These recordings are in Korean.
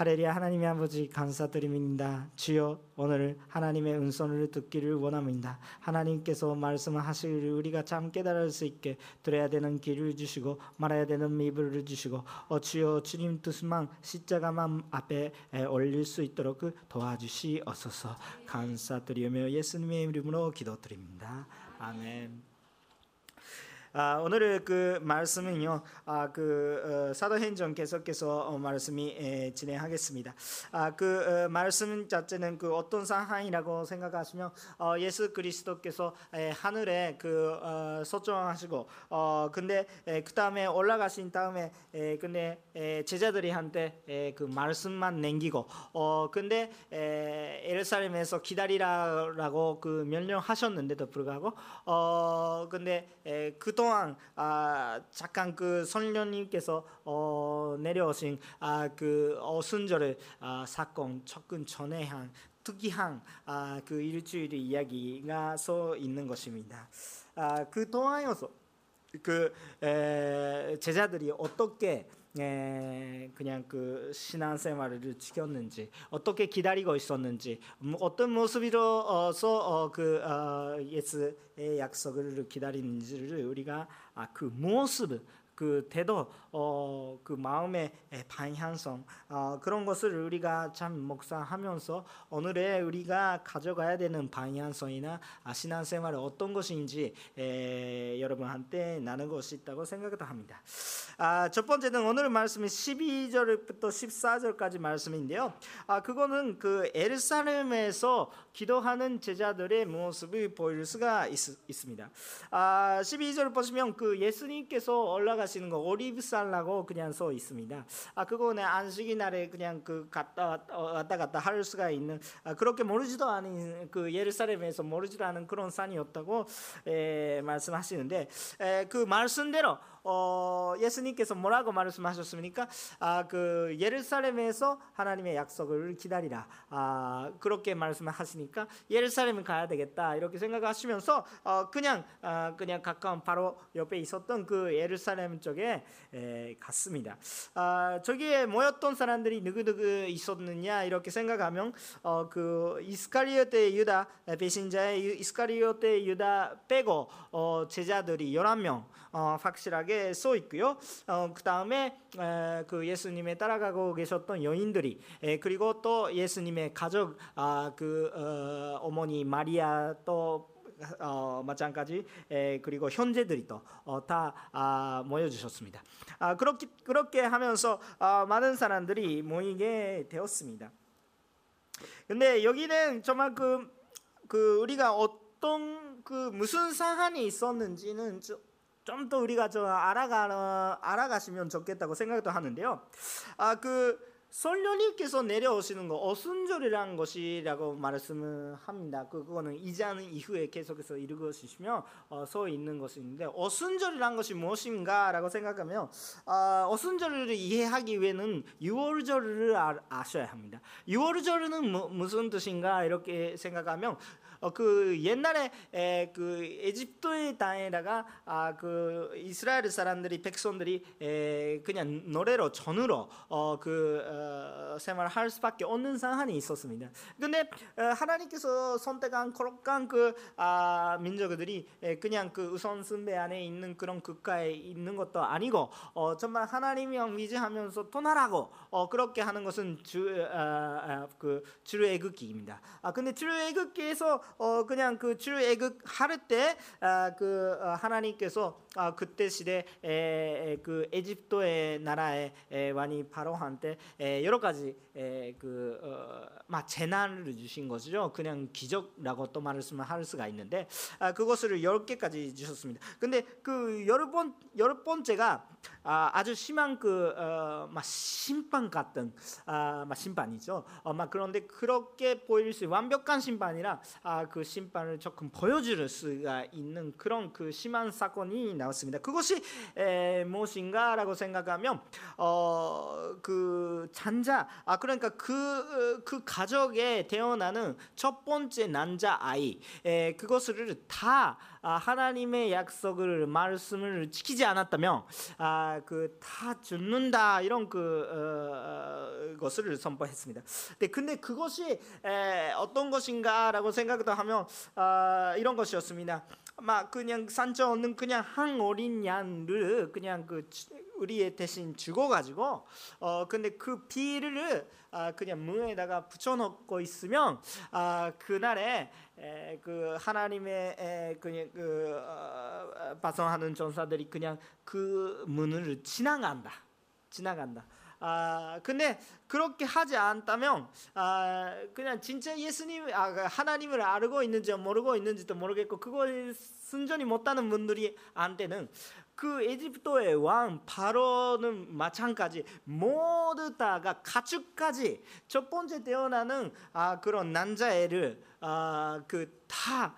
하레리아 하나님의 아버지 감사드립니다. 주여 오늘 하나님의 은선을 듣기를 원합니다. 하나님께서 말씀하시기를 우리가 참 깨달을 수 있게 들어야 되는 길을 주시고 말아야 되는 미불을 주시고 어, 주여 주님 뜻만 십자가만 앞에 올릴 수 있도록 그 도와주시옵소서 감사드리며 예수님의 이름으로 기도드립니다. 아멘. 아, 오늘의 그 말씀은요, 아, 그 어, 사도행전 계속해서 어, 말씀이 에, 진행하겠습니다. 아, 그 어, 말씀 자체는 그 어떤 상황이라고 생각하시면 어, 예수 그리스도께서 에, 하늘에 그 어, 소정하시고, 어, 근데 그 다음에 올라가신 다음에, 에, 근데 에, 제자들이 한테 에, 그 말씀만 남기고, 어, 근데 에, 예루살렘에서 기다리라라고 그 명령하셨는데도 불구하고, 어, 근데 에, 그 동안 아, 잠깐 그 선녀님께서 어, 내려오신 아, 그 어순절의 아, 사건 접근 전에 한 특이한 아, 그 일주일 이야기가 써 있는 것입니다. 아, 그 동안에서 그 에, 제자들이 어떻게 에, 그냥 그 신앙생활을 지켰는지 어떻게 기다리고 있었는지 뭐 어떤 모습으로서 어, 그 어, 예수의 약속을 기다리는지를 우리가 아, 그 모습 그 태도 어, 그 마음의 방향성 어, 그런 것을 우리가 참 묵상하면서 오늘의 우리가 가져가야 되는 방향성이나 아, 신앙생활이 어떤 것인지 에, 여러분한테 나누고 싶다고 생각을 합니다. 아, 첫 번째는 오늘 말씀이 12절부터 14절까지 말씀인데요. 아, 그거는 그 에르사렘에서 기도하는 제자들의 모습을 보일 수가 있, 습니다 아, 12절 보시면 그 예수님께서 올라가시는 거 오리브산 라고 그냥 써 있습니다. 아, 그거는 안식이 날에 그냥 그 갔다 왔다 갔다 할 수가 있는 아, 그렇게 모르지도 않은 그 예루살렘에서 모르지도 않은 그런 산이었다고 에, 말씀하시는데 에, 그 말씀대로 어, 예수님께서 뭐라고 말씀하셨습니까? 아, 그 예루살렘에서 하나님의 약속을 기다리라. 아, 그렇게 말씀하시니까 예루살렘에 가야 되겠다 이렇게 생각하시면서 어, 그냥 아, 그냥 가까운 바로 옆에 있었던 그 예루살렘 쪽에 에, 갔습니다. 아, 저기에 모였던 사람들이 누구누구 있었느냐 이렇게 생각하면 어, 그 이스카리오테 유다 배신자의 이스카리오테 유다 빼고 어, 제자들이 11명 어, 확실하게 써 있고요. 어, 그 다음에 그 예수님에 따라가고 계셨던 여인들이 에, 그리고 또 예수님의 가족 아, 그 어, 어머니 마리아 또 어, 마찬가지 에, 그리고 현재들이 또다 어, 아, 모여주셨습니다. 아, 그렇게 그렇게 하면서 아, 많은 사람들이 모이게 되었습니다. 근데 여기는 정말 그, 그 우리가 어떤 그 무슨 사안이 있었는지는 좀 더 우리가 좀 알아가 알아가시면 좋겠다고 생각도 하는데요. 아그 솔련님께서 내려오시는 거 어순절이라는 것이라고 말씀을 합니다. 그, 그거는 이자는 이후에 계속해서 읽으시면 어, 써 있는 것인데 어순절이라는 것이 무엇인가라고 생각하면 어, 어순절을 이해하기 위해는 6월절을 아, 셔야 합니다. 6월절은 뭐, 무슨 뜻인가 이렇게 생각하면 어, 그 옛날에 에, 그 에집트의 땅에다가 아, 그 이스라엘 사람들이 백성들이 에, 그냥 노래로 전으로 어, 그 어, 생활할 수밖에 없는 상황이 있었습니다. 근데 어, 하나님께서 선택한 그런 그 아, 민족들이 에, 그냥 그 우선 순배 안에 있는 그런 국가에 있는 것도 아니고 어, 정말 하나님을 위지하면서 떠나라고 어, 그렇게 하는 것은 주, 아, 아, 그 출애굽기입니다. 아 근데 출애굽기에서 어 그냥 그 출애굽 하루 때그 아, 그, 어, 하나님께서 아, 그때 시대 에, 그 에집트의 나라에 에, 많이 바로한테 여러 가지 에, 그 어, 막 재난을 주신 것이죠. 그냥 기적이라고 또 말씀할 수가 있는데 아, 그것을 열 개까지 주셨습니다. 근데 그 여러 번 여러 번째가 아, 아주 심한 그 어, 막 심판 같은 아, 막 심판이죠. 어, 막 그런데 그렇게 보일 수 완벽한 심판이라 아, 그 심판을 조금 보여줄 수가 있는 그런 그 심한 사건이 나왔습니다. 그것이 에, 무엇인가라고 생각하면 어, 그 잔자 아 그러니까 그그 그 가족에 태어나는 첫 번째 남자 아이 에, 그것을 다 아, 하나님의 약속을 말씀을 지키지 않았다면 아, 그다 죽는다 이런 그 어, 그것을 선포했습니다. 네, 근데 그것이 에, 어떤 것인가라고 생각도 하면 어, 이런 것이었습니다. 막 그냥 산처는 그냥 한 어린 양을 그냥 그 우리의 대신 주고 가지고 어 근데 그 비를 아 그냥 문에다가 붙여놓고 있으면 아 그날에 에, 그 하나님의 에, 그냥 그 어, 파송하는 전사들이 그냥 그 문을 지나간다 지나간다. 아 근데 그렇게 하지 않다면 아 그냥 진짜 예수님 아그 하나님을 알고 있는지 모르고 있는지도 모르겠고 그걸 순전히 못하는 분들이 한테는 그 에집트의 왕 바로는 마찬가지 모두 다가 가축까지 첫 번째 태어나는 아 그런 남자애를 아 그 다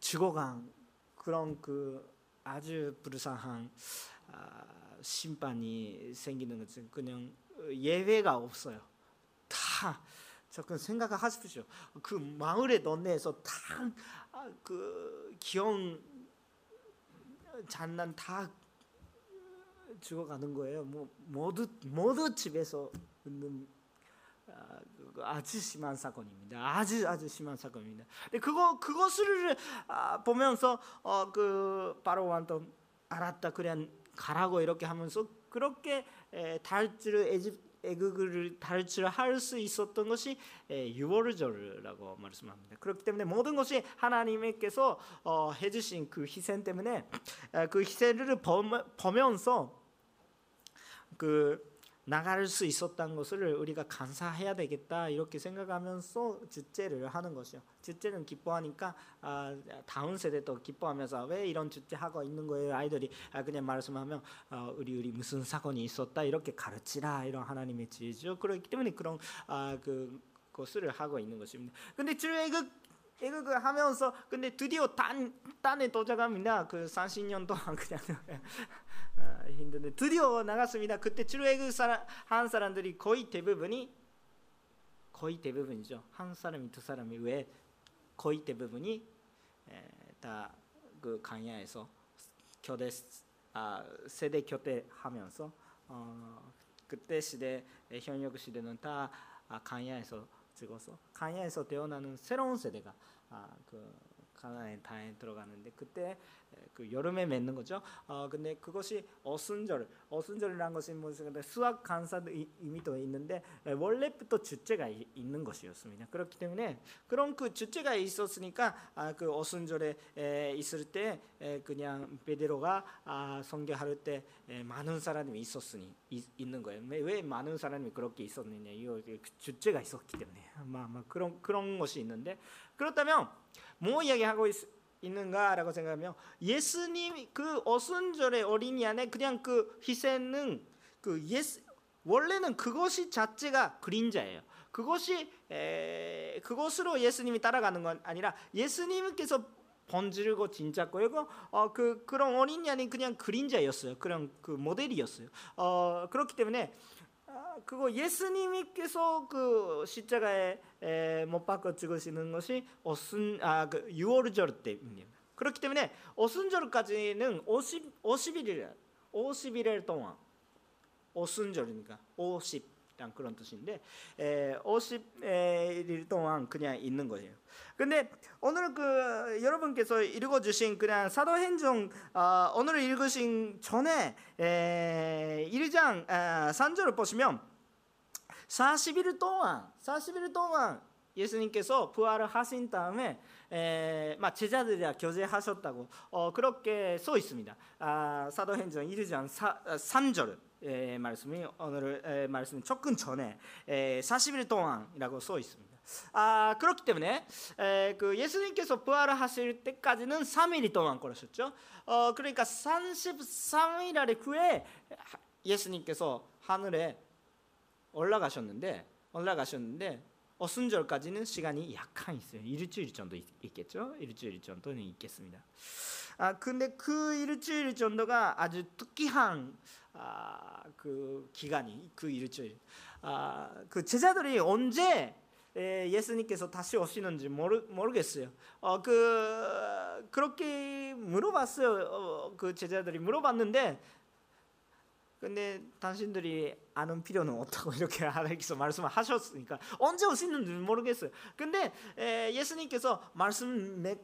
죽어간 그런 그 아주 불쌍한 아, 심판이 생기는 것은 그냥 예외가 없어요. 다 조금 생각하십시오. 그 마을의 너네에서 다그 기억 장난 다 죽어가는 거예요. 뭐 모두 모두 집에서 있는 아, 아주 심한 사건입니다. 아주 아주 심한 사건입니다. 근데 그거 그것을 아, 보면서 어, 그 바로 왕도 알았다 그냥 가라고 이렇게 하면서 그렇게 에집 애국을 탈출할 수 있었던 것이 유월절이라고 말씀합니다. 그렇기 때문에 모든 것이 하나님께서 어, 해주신 그 희생 때문에 그 희생을 보면서 그 나갈 수 있었던 것을 우리가 감사해야 되겠다 이렇게 생각하면서 주제를 하는 것이요. 주제는 기뻐하니까 아, 다음 세대도 기뻐하면서 왜 이런 주제 하고 있는 거예요 아이들이 아, 그냥 말씀하면 어, 우리 우리 무슨 사건이 있었다 이렇게 가르치라 이런 하나님의 지혜죠. 그렇기 때문에 그런 아, 그 것을 하고 있는 것입니다. 근데 출애굽 애국을 하면서 근데 드디어 단 단에 도착합니다. 그 30년 동안 그냥 아, 힘든데 드디어 나갔습니다. 그때 출애굽 한 사람들이 거의 대부분이 거의 대부분이죠. 한 사람이 두 사람이 왜 거의 대부분이 다 그 강야에서 교대 아, 세대 교대하면서 어, 그때 시대 현역 시대는 다 아, 강야에서 찍어서 강야에서 태어나는 새로운 세대가 아, 그 가나안 땅에 들어가는데 그때 그 여름에 맺는 거죠. 어 근데 그것이 어순절, 어순절이라는 것이 무슨 수학 간사도 의미도 있는데 원래부터 주제가 있는 것이었습니다. 그렇기 때문에 그런 그 주제가 있었으니까 아, 그 어순절에 에, 있을 때 에, 그냥 베드로가 아, 성경할 때 에, 많은 사람이 있었으니 있, 있는 거예요. 왜, 왜 많은 사람이 그렇게 있었느냐? 이거 그 주제가 있었기 때문에 아마 그런 그런 것이 있는데 그렇다면 뭐 이야기하고 있, 있는가라고 생각하면 예수님 그 어순절의 어린이 안에 그냥 그 희생은 그 예수 원래는 그것이 자체가 그림자예요. 그것이 에, 그것으로 예수님이 따라가는 건 아니라 예수님께서 번지르고 진짜 거고 어, 그 그런 어린이 안이 그냥 그림자였어요. 그런 그 모델이었어요. 어, 그렇기 때문에 아, 그거 예수님께서 그 십자가에 못 박아 죽으시는 것이 어순 아그 6월절 때입니다. 그렇기 때문에 어순절까지는 50 50일 50일 동안 어순절이니까 50 그런 뜻인데 에, 50일 동안 그냥 있는 거예요. 근데 오늘 그 여러분께서 읽어주신 그냥 사도행전 어, 오늘 읽으신 전에 에, 1장 아, 3절을 보시면 40일 동안 40일 동안 예수님께서 부활을 하신 다음에 에, 막 제자들이랑 교제하셨다고 어, 그렇게 써 있습니다. 아, 사도행전 1장 3절 의 말씀이 오늘 의 말씀이 조금 전에 에, 40일 동안이라고 써 있습니다. 아 그렇기 때문에 에, 그 예수님께서 부활을 하실 때까지는 3일 동안 걸으셨죠. 어 그러니까 33일 후에 예수님께서 하늘에 올라가셨는데 올라가셨는데 어순절까지는 시간이 약간 있어요. 일주일 정도 있, 겠죠 일주일 정도는 있겠습니다. 아 근데 그 일주일 정도가 아주 특이한 아, 그 기간이 그 일주일. 아, 그 제자들이 언제 예수님께서 다시 오시는지 모르, 모르겠어요. 어, 그 그렇게 물어봤어요. 어, 그 제자들이 물어봤는데 근데 당신들이 아는 필요는 없다고 이렇게 하나님께서 말씀을 하셨으니까 언제 오시는지 모르겠어요. 근데 에, 예수님께서 말씀 내,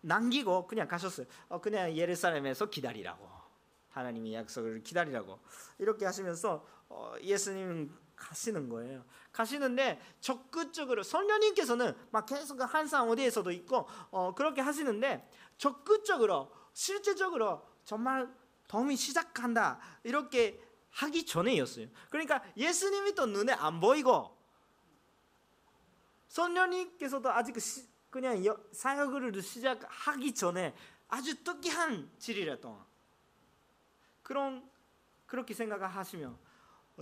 남기고 그냥 가셨어요. 어, 그냥 예루살렘에서 기다리라고 하나님의 약속을 기다리라고 이렇게 하시면서 어, 예수님 가시는 거예요. 가시는데 적극적으로 선녀님께서는 막 계속 그 한상 어디에서도 있고 어, 그렇게 하시는데 적극적으로 실제적으로 정말 덤이 시작한다 이렇게 하기 전에였어요. 그러니까 예수님이 또 눈에 안 보이고 선녀님께서도 아직 시, 그냥 사역을 시작하기 전에 아주 특이한 질이라 동안 그런 그렇게 생각하시면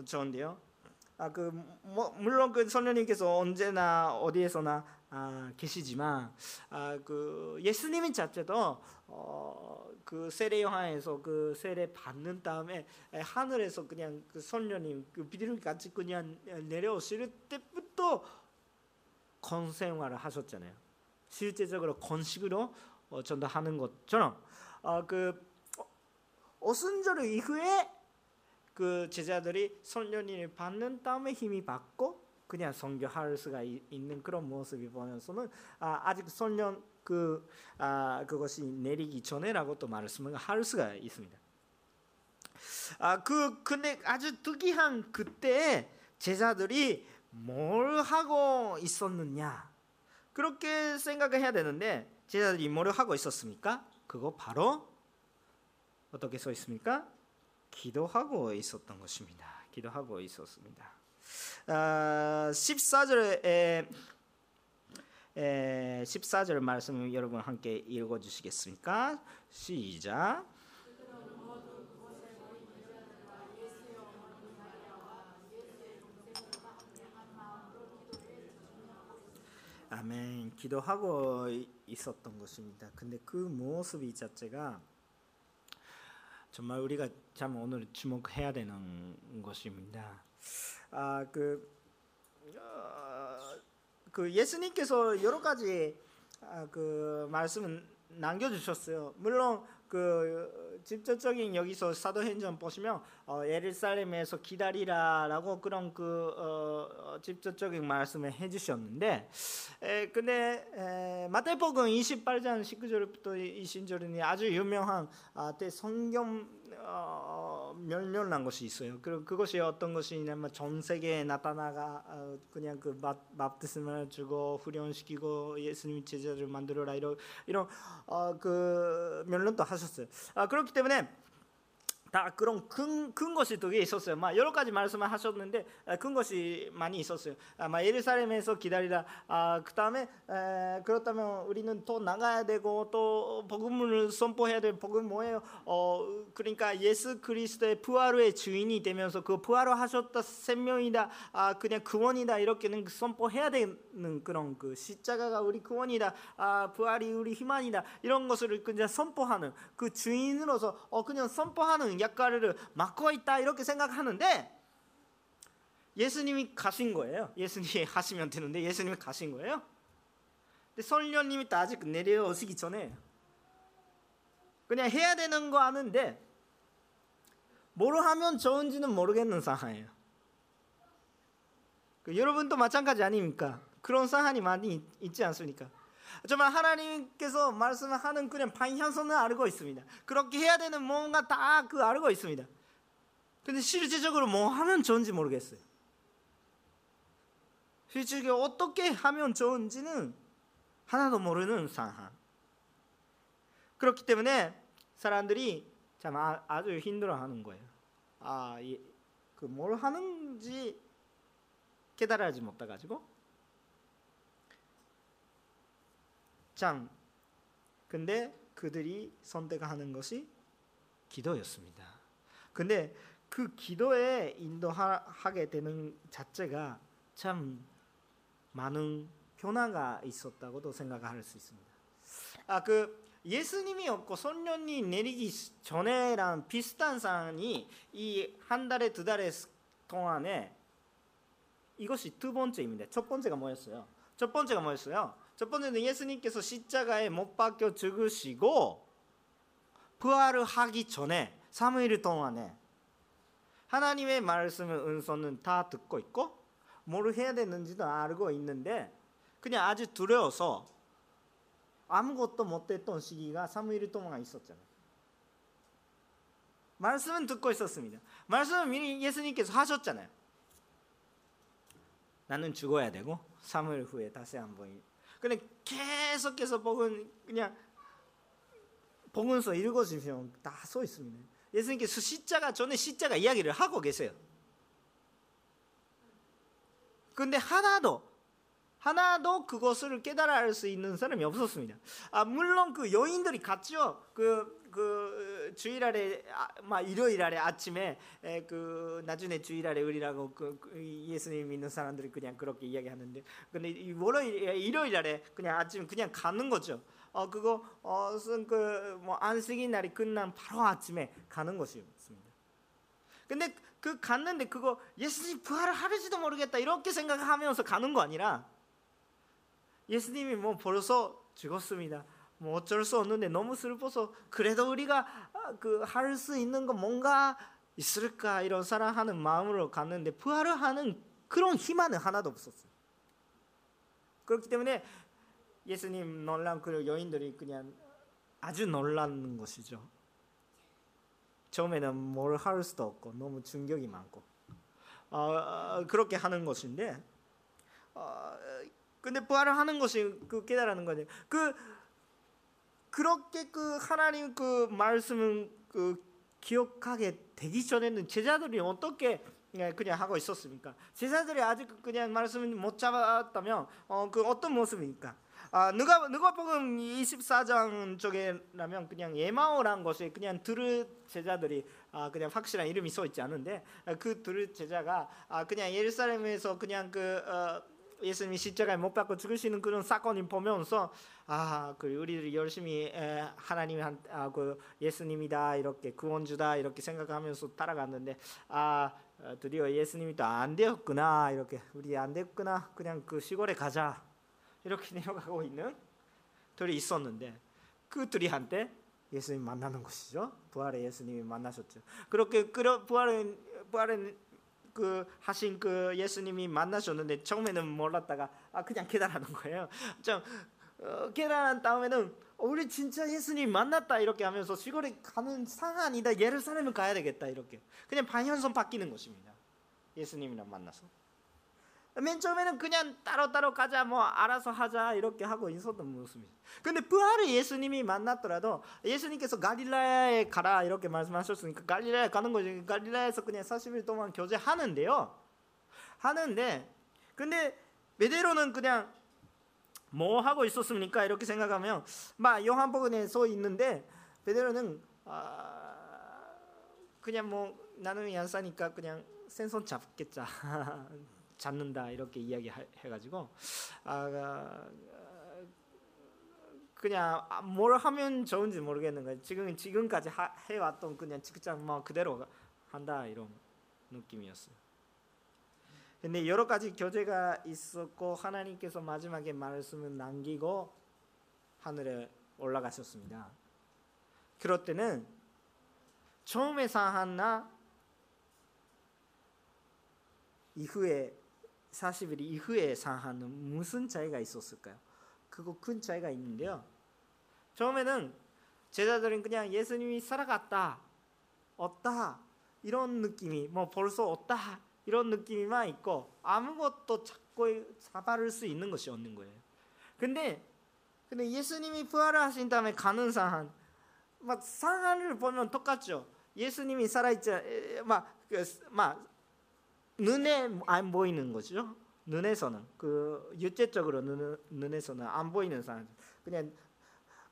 좋은데요. 아 그 뭐, 물론 그 선녀님께서 언제나 어디에서나 아, 계시지만 아, 그 예수님인 자체도 어, 그 세례 요한에서 그 세례 받는 다음에 하늘에서 그냥 그 선녀님 그 비디를 같이 그냥 내려오실 때부터 건생활을 하셨잖아요. 실제적으로 건식으로 어, 전도하는 것처럼 어, 그 오순절 이후에 그 제자들이 선녀님을 받는 다음에 힘이 받고 그냥 선교할 수가 있는 그런 모습이 보면서는 아, 아직 선년 그 아, 그것이 내리기 전에라고 또 말씀을 할 수가 있습니다. 아, 그 근데 아주 특이한 그때 제자들이 뭘 하고 있었느냐 그렇게 생각을 해야 되는데 제자들이 뭘 하고 있었습니까? 그거 바로 어떻게 써 있습니까? 기도하고 있었던 것입니다. 기도하고 있었습니다. 14절에 아, 14절 말씀 여러분 함께 읽어 주시겠습니까? 시작. 아멘. 기도하고 있었던 것입니다. 근데 그 모습이 자체가 정말 우리가 참 오늘 주목해야 되는 것입니다. 아 그 어, 그 예수님께서 여러 가지 아, 그 말씀을 남겨주셨어요. 물론 그 직접적인 여기서 사도행전 보시면 어, 예루살렘에서 기다리라라고 그런 그 어, 어 직접적인 말씀을 해주셨는데, 에, 근데 에, 마태복음 28장 19절부터 20절은 아주 유명한 아, 성경 어, 멸렬한 것이 있어요. 그 그것이 어떤 것이냐면 전 세계에 나타나가 어, 그냥 그 밥뜻을 주고 후련시키고 예수님 제자를 만들어라 이런 이런 어, 그 멸론도 하셨어요. 아, 그렇기 때문에 다 그런 큰, 큰 것이 되게 있었어요. 막 여러 가지 말씀을 하셨는데 아, 큰 것이 많이 있었어요. 아, 막 예루살렘에서 기다리라. 아, 그 다음에 그렇다면 우리는 또 나가야 되고 또 복음을 선포해야 될 복음 뭐예요? 어, 그러니까 예수 그리스도의 부활의 주인이 되면서 그 부활하셨다 생명이다. 아, 그냥 구원이다 이렇게는 선포해야 되는 그런 그 십자가가 우리 구원이다. 아, 부활이 우리 희망이다. 이런 것을 그냥 선포하는 그 주인으로서 어 그냥 선포하는 역할을 맡고 있다 이렇게 생각하는데 예수님이 가신 거예요. 예수님이 하시면 되는데 예수님이 가신 거예요. 근데 설녀님이 아직 내려오시기 전에 그냥 해야 되는 거 아는데 뭘 하면 좋은지는 모르겠는 상황이에요. 그 여러분도 마찬가지 아닙니까? 그런 상황이 많이 있지 않습니까? 정말 하나님께서 말씀하는 그냥 방향성을 알고 있습니다. 그렇게 해야 되는 뭔가 다 그 알고 있습니다. 근데 실질적으로 뭐 하면 좋은지 모르겠어요. 실질적으로 어떻게 하면 좋은지는 하나도 모르는 상황. 그렇기 때문에 사람들이 참 아, 주 힘들어하는 거예요. 아, 그 뭘 하는지 깨달아지 못해가지고 장. 근데 그들이 선택하는 것이 기도였습니다. 근데 그 기도에 인도하게 되는 자체가 참 많은 변화가 있었다고도 생각할 수 있습니다. 아 그 예수님이 없고 손년이 내리기 전에랑 비슷한 상황이 이 한 달에 두 달에 동안에 이것이 두 번째입니다. 첫 번째가 뭐였어요? 첫 번째가 뭐였어요? 첫 번째는 예수님께서 십자가에 못 박혀 죽으시고 부활을 하기 전에 3일 동안에 하나님의 말씀을 은서는 다 듣고 있고 뭘 해야 되는지도 알고 있는데 그냥 아주 두려워서 아무것도 못했던 시기가 3일 동안 있었잖아요. 말씀은 듣고 있었습니다. 말씀은 미리 예수님께서 하셨잖아요. 나는 죽어야 되고 3일 후에 다시 한번. 근데 계속해서 복은 그냥 복음서 읽어주시면 다 써 있습니다. 예수님께서 십자가 전에 십자가 이야기를 하고 계세요. 근데 하나도 하나도 그것을 깨달아 알 수 있는 사람이 없었습니다. 아 물론 그 여인들이 갔죠. 그, 그 주일날에 아, 막 일요일날에 아침에 에, 그 나중에 주일날에 우리라고 그, 그 예수님 믿는 사람들이 그냥 그렇게 이야기하는데 근데 이 월요일 일요일날에 그냥 아침 그냥 가는 거죠. 어 그거 어그뭐 안식일 날이 끝난 바로 아침에 가는 것이었습니다. 근데 그 갔는데 그거 예수님 부활을 하는지도 모르겠다 이렇게 생각하면서 가는 거 아니라 예수님이 뭐 벌써 죽었습니다. 뭐 어쩔 수 없는데 너무 슬퍼서 그래도 우리가 아, 그할 수 있는 거 뭔가 있을까 이런 사랑하는 마음으로 갔는데 부활을 하는 그런 희망은 하나도 없었어요. 그렇기 때문에 예수님 놀란 그 여인들이 그냥 아주 놀란 것이죠. 처음에는 뭘 할 수도 없고 너무 충격이 많고 어, 그렇게 하는 것인데 어, 근데 부활을 하는 것이 그 깨달는 거죠. 그 그렇게 그 하나님 그 말씀은 그 기억하게 되기 전에는 제자들이 어떻게 그냥 하고 있었습니까? 제자들이 아직 그냥 말씀을 못 잡았다면 어, 그 어떤 모습입니까? 아, 누가 누가복음 24장 쪽에라면 그냥 예마오란 것이 그냥 들을 제자들이 아, 그냥 확실한 이름이 써 있지 않은데 그 들을 제자가 아, 그냥 예루살렘에서 그냥 그 어, 예수님이 십자가에 못 박고 죽으시는 그런 사건을 보면서 아, 그 우리들이 열심히 한, 아, 그 예수님이다 이렇게 구원주다 이렇게 생각하면서 따라갔는데 아 어, 드디어 예수님이 또 안 되었구나 이렇게 우리 안 됐구나 그냥 그 시골에 가자 이렇게 내려가고 있는 둘이 있었는데 그 둘이 한때 예수님 만나는 것이죠. 부활의 예수님이 만나셨죠. 그렇게 그 부활은 부활은 그 하신 그 예수님이 만나셨는데 처음에는 몰랐다가 아 그냥 깨달은 거예요. 좀 어, 깨달은 다음에는 어, 우리 진짜 예수님 만났다 이렇게 하면서 시골에 가는 상황이다 예루살렘을 가야 되겠다 이렇게 그냥 방향성 바뀌는 것입니다. 예수님이랑 만나서. 맨 처음에는 그냥 따로따로 가자 뭐 알아서 하자 이렇게 하고 있었던 모습이죠. 근데 부활을 예수님이 만났더라도 예수님께서 갈릴라에 가라 이렇게 말씀하셨으니까 갈릴라에 가는 거지. 갈릴라에서 그냥 40일 동안 교제하는데요. 하는데 근데 베드로는 그냥 뭐 하고 있었습니까? 이렇게 생각하면 막 요한복음에 써 있는데 베드로는 아 그냥 뭐 나는 얀사니까 그냥 생선 잡겠자 잡는다 이렇게 이야기해가지고 아, 그냥 뭘 하면 좋은지 모르겠는 거예요. 지금 지금까지 하, 해왔던 그냥 직장 뭐 그대로 한다 이런 느낌이었어요. 근데 여러 가지 교제가 있었고 하나님께서 마지막에 말씀을 남기고 하늘에 올라가셨습니다. 그럴 때는 처음에 사하나 이후에 40일 이후에 상하는 무슨 차이가 있었을까요? 그거 큰 차이가 있는데요. 처음에는 제자들은 그냥 예수님이 살아갔다, 없다 이런 느낌이 뭐 벌써 없다 이런 느낌이만 있고 아무것도 찾고 잡아를 수 있는 것이 없는 거예요. 근데 근데 예수님이 부활을 하신 다음에 가는 상한 막 상한을 보면 똑같죠. 예수님이 살아있지 막막 그, 눈에 안 보이는 거죠. 눈에서는 그 육체적으로 눈, 눈에서는 안 보이는 상황 그냥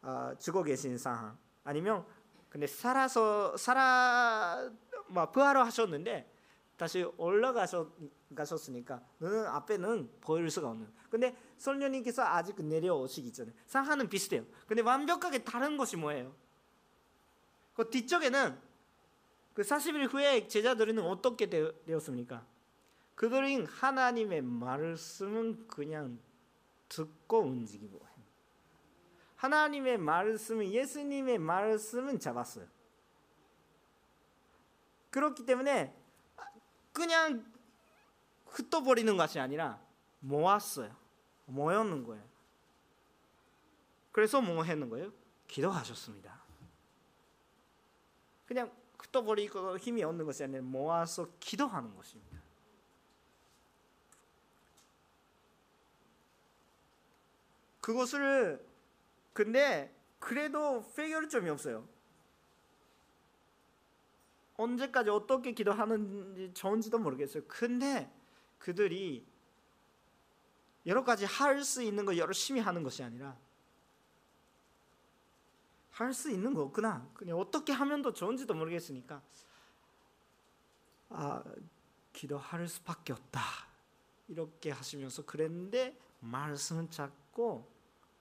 어, 죽어 계신 상황 아니면 근데 살아서 살아 뭐 부활을 하셨는데 다시 올라가셨 가셨으니까 눈은 앞에는 보일 수가 없는. 근데 성령님께서 아직 내려오시기 전에 상황은 비슷해요. 근데 완벽하게 다른 것이 뭐예요? 그 뒤쪽에는 그 40일 후에 제자들은 어떻게 되었습니까? 그들은 하나님의 말씀은 그냥 듣고 움직이고 하나님의 말씀은 예수님의 말씀은 잡았어요. 그렇기 때문에 그냥 흩어버리는 것이 아니라 모았어요. 모였는 거예요. 그래서 뭐 했는 거예요? 기도하셨습니다. 그냥 흩어버리고 힘이 없는 것이 아니라 모아서 기도하는 것입니다. 그것을 근데 그래도 해결점이 없어요. 언제까지 어떻게 기도하는지 좋은지도 모르겠어요. 근데 그들이 여러 가지 할 수 있는 거 열심히 하는 것이 아니라 할 수 있는 거 없구나. 그냥 어떻게 하면 더 좋은지도 모르겠으니까 아 기도할 수밖에 없다. 이렇게 하시면서 그랬는데 말씀은 찾고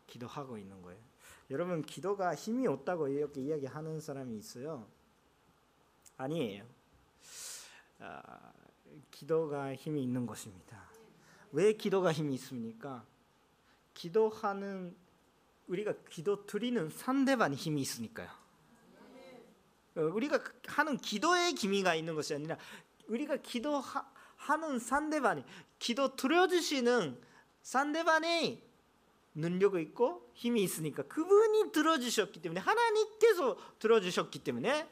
기도하고 있는 거예요. 여러분 기도가 힘이 없다고 이렇게 이야기하는 사람이 있어요. 아니에요. 아, 기도가 힘이 있는 것입니다. 왜 기도가 힘이 있습니까? 기도하는 우리가 기도 드리는 상대방이 힘이 있으니까요. 어, 우리가 하는 기도의 기미가 있는 것이 아니라 우리가 기도하는 상대방이 기도 들어주시는 상대방의 능력이 있고 힘이 있으니까 그분이 들어주셨기 때문에 하나님께서 들어주셨기 때문에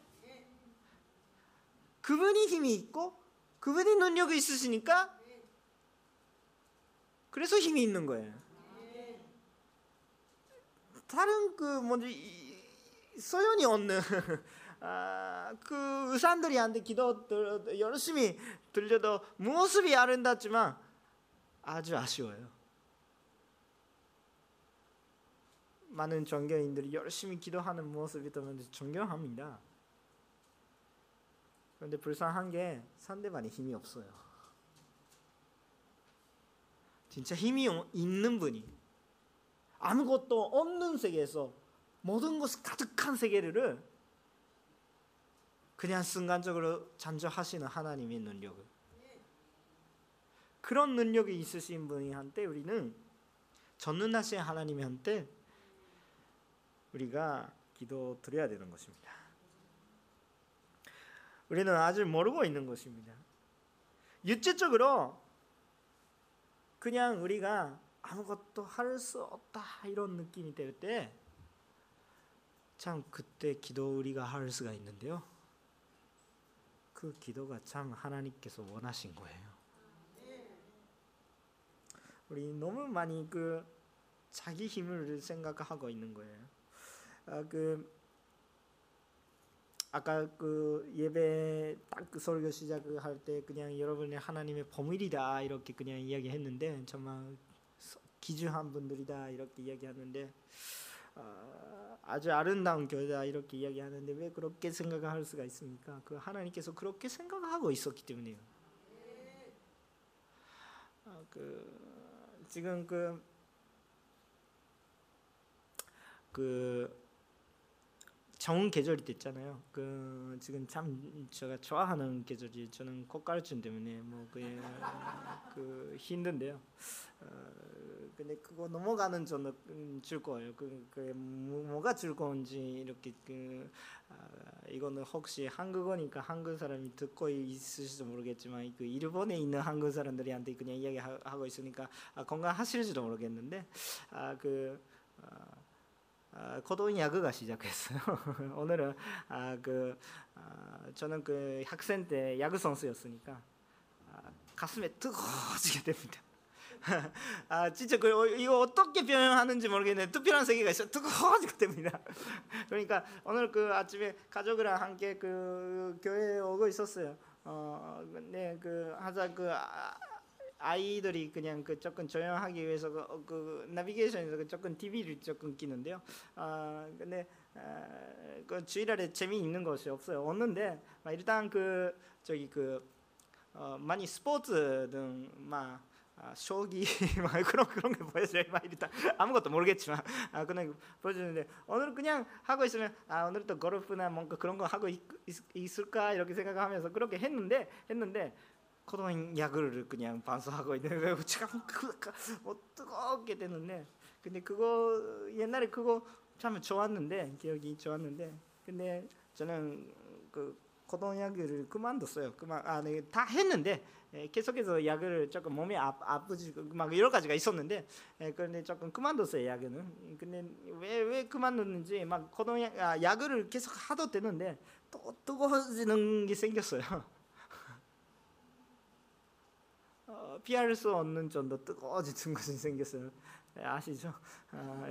그분이 힘이 있고 그분이 능력이 있으시니까 그래서 힘이 있는 거예요. 다른 그 뭐지 소연이 없는 아, 그 의사들이한테 기도 열심히 들려도 모습이 아름답지만 아주 아쉬워요. 많은 종교인들이 열심히 기도하는 모습이 보면 존경합니다. 그런데 불쌍한 게 상대방이 힘이 없어요. 진짜 힘이 있는 분이 아무것도 없는 세계에서 모든 것이 가득한 세계를 그냥 순간적으로 잠저하시는 하나님의 능력을 그런 능력이 있으신 분이한테 우리는 전능하신 하나님한테 우리가 기도 드려야 되는 것입니다. 우리는 아직 모르고 있는 것입니다. 육체적으로 그냥 우리가 아무것도 할 수 없다 이런 느낌이 들때참 그때 기도 우리가 할 수가 있는데요. 그 기도가 참 하나님께서 원하신 거예요. 우리 너무 많이 그 자기 힘을 생각하고 있는 거예요. 아, 그 아까 그 예배 딱 그 설교 시작할 때 그냥 여러분의 하나님의 범일이다 이렇게 그냥 이야기했는데 정말 기주한 분들이다 이렇게 이야기하는데 어, 아주 아름다운 교회다 이렇게 이야기하는데 왜 그렇게 생각할 수가 있습니까? 그 하나님께서 그렇게 생각하고 있었기 때문이에요. 어, 그 지금 그, 그 정운 계절이 됐잖아요. 그 지금 참 제가 좋아하는 계절이 저는 꽃가루증 때문에 뭐그 그 힘든데요. 어, 근데 그거 넘어가는 저는 줄 거예요. 그, 그 뭐가 즐거운지 이렇게 그 아, 이거는 혹시 한국어니까 한국 사람이 듣고 있을지도 모르겠지만 그 일본에 있는 한국 사람들이한테 그냥 이야기하고 있으니까 아, 건강하실지도 모르겠는데 아그 아, 아, 코도인 야구가 시작했어요. 오늘은 아, 그 아, 저는 그 학생 때 야구 선수였으니까 아, 가슴에 뜨거워지게 됩니다. 아 진짜 그 어, 이거 어떻게 표현하는지 모르겠는데 특별한 세계가 있어 뜨거워지게 됩니다. 그러니까 오늘 그 아침에 가족이랑 함께 그 교회에 오고 있었어요. 어, 네, 그 하자 그 아, 아이들이 그냥 그 조금 조용하기 위해서 그, 어, 그 나비게이션에서 그 조금 TV를 조금 끼는데요. 아 근데 아, 그 주일날에 재미있는 것이 없어요. 없는데 일단 그 저기 그 어, 많이 스포츠 등막 아, 쇼기 막 그런 그런 게 보여줘요. 막 일단 아무것도 모르겠지만 아 그냥 보여주는데 오늘 그냥 하고 있으면 아 오늘 또 골프나 뭔가 그런 거 하고 있, 있 을까 이렇게 생각하면서 그렇게 했는데 했는데 코로나 약을 그냥 반수하고 있는데 참뭐 뜨겁게 되는데 근데 그거 옛날에 그거 참 좋았는데 기억이 좋았는데 근데 저는 그 고동 약을 그만뒀어요. 그만 아, 네, 다 했는데 예, 계속해서 약을 조금 몸이 아, 아프지 막 여러 가지가 있었는데 예, 그런데 조금 그만뒀어요 약은. 근데 왜 왜 그만뒀는지 막 고동 약 아, 약을 계속 하도 되는데 또 뜨거워지는 게 생겼어요. 어, 피할 수 없는 정도 뜨거워지는 것이 생겼어요. 예, 아시죠? 아,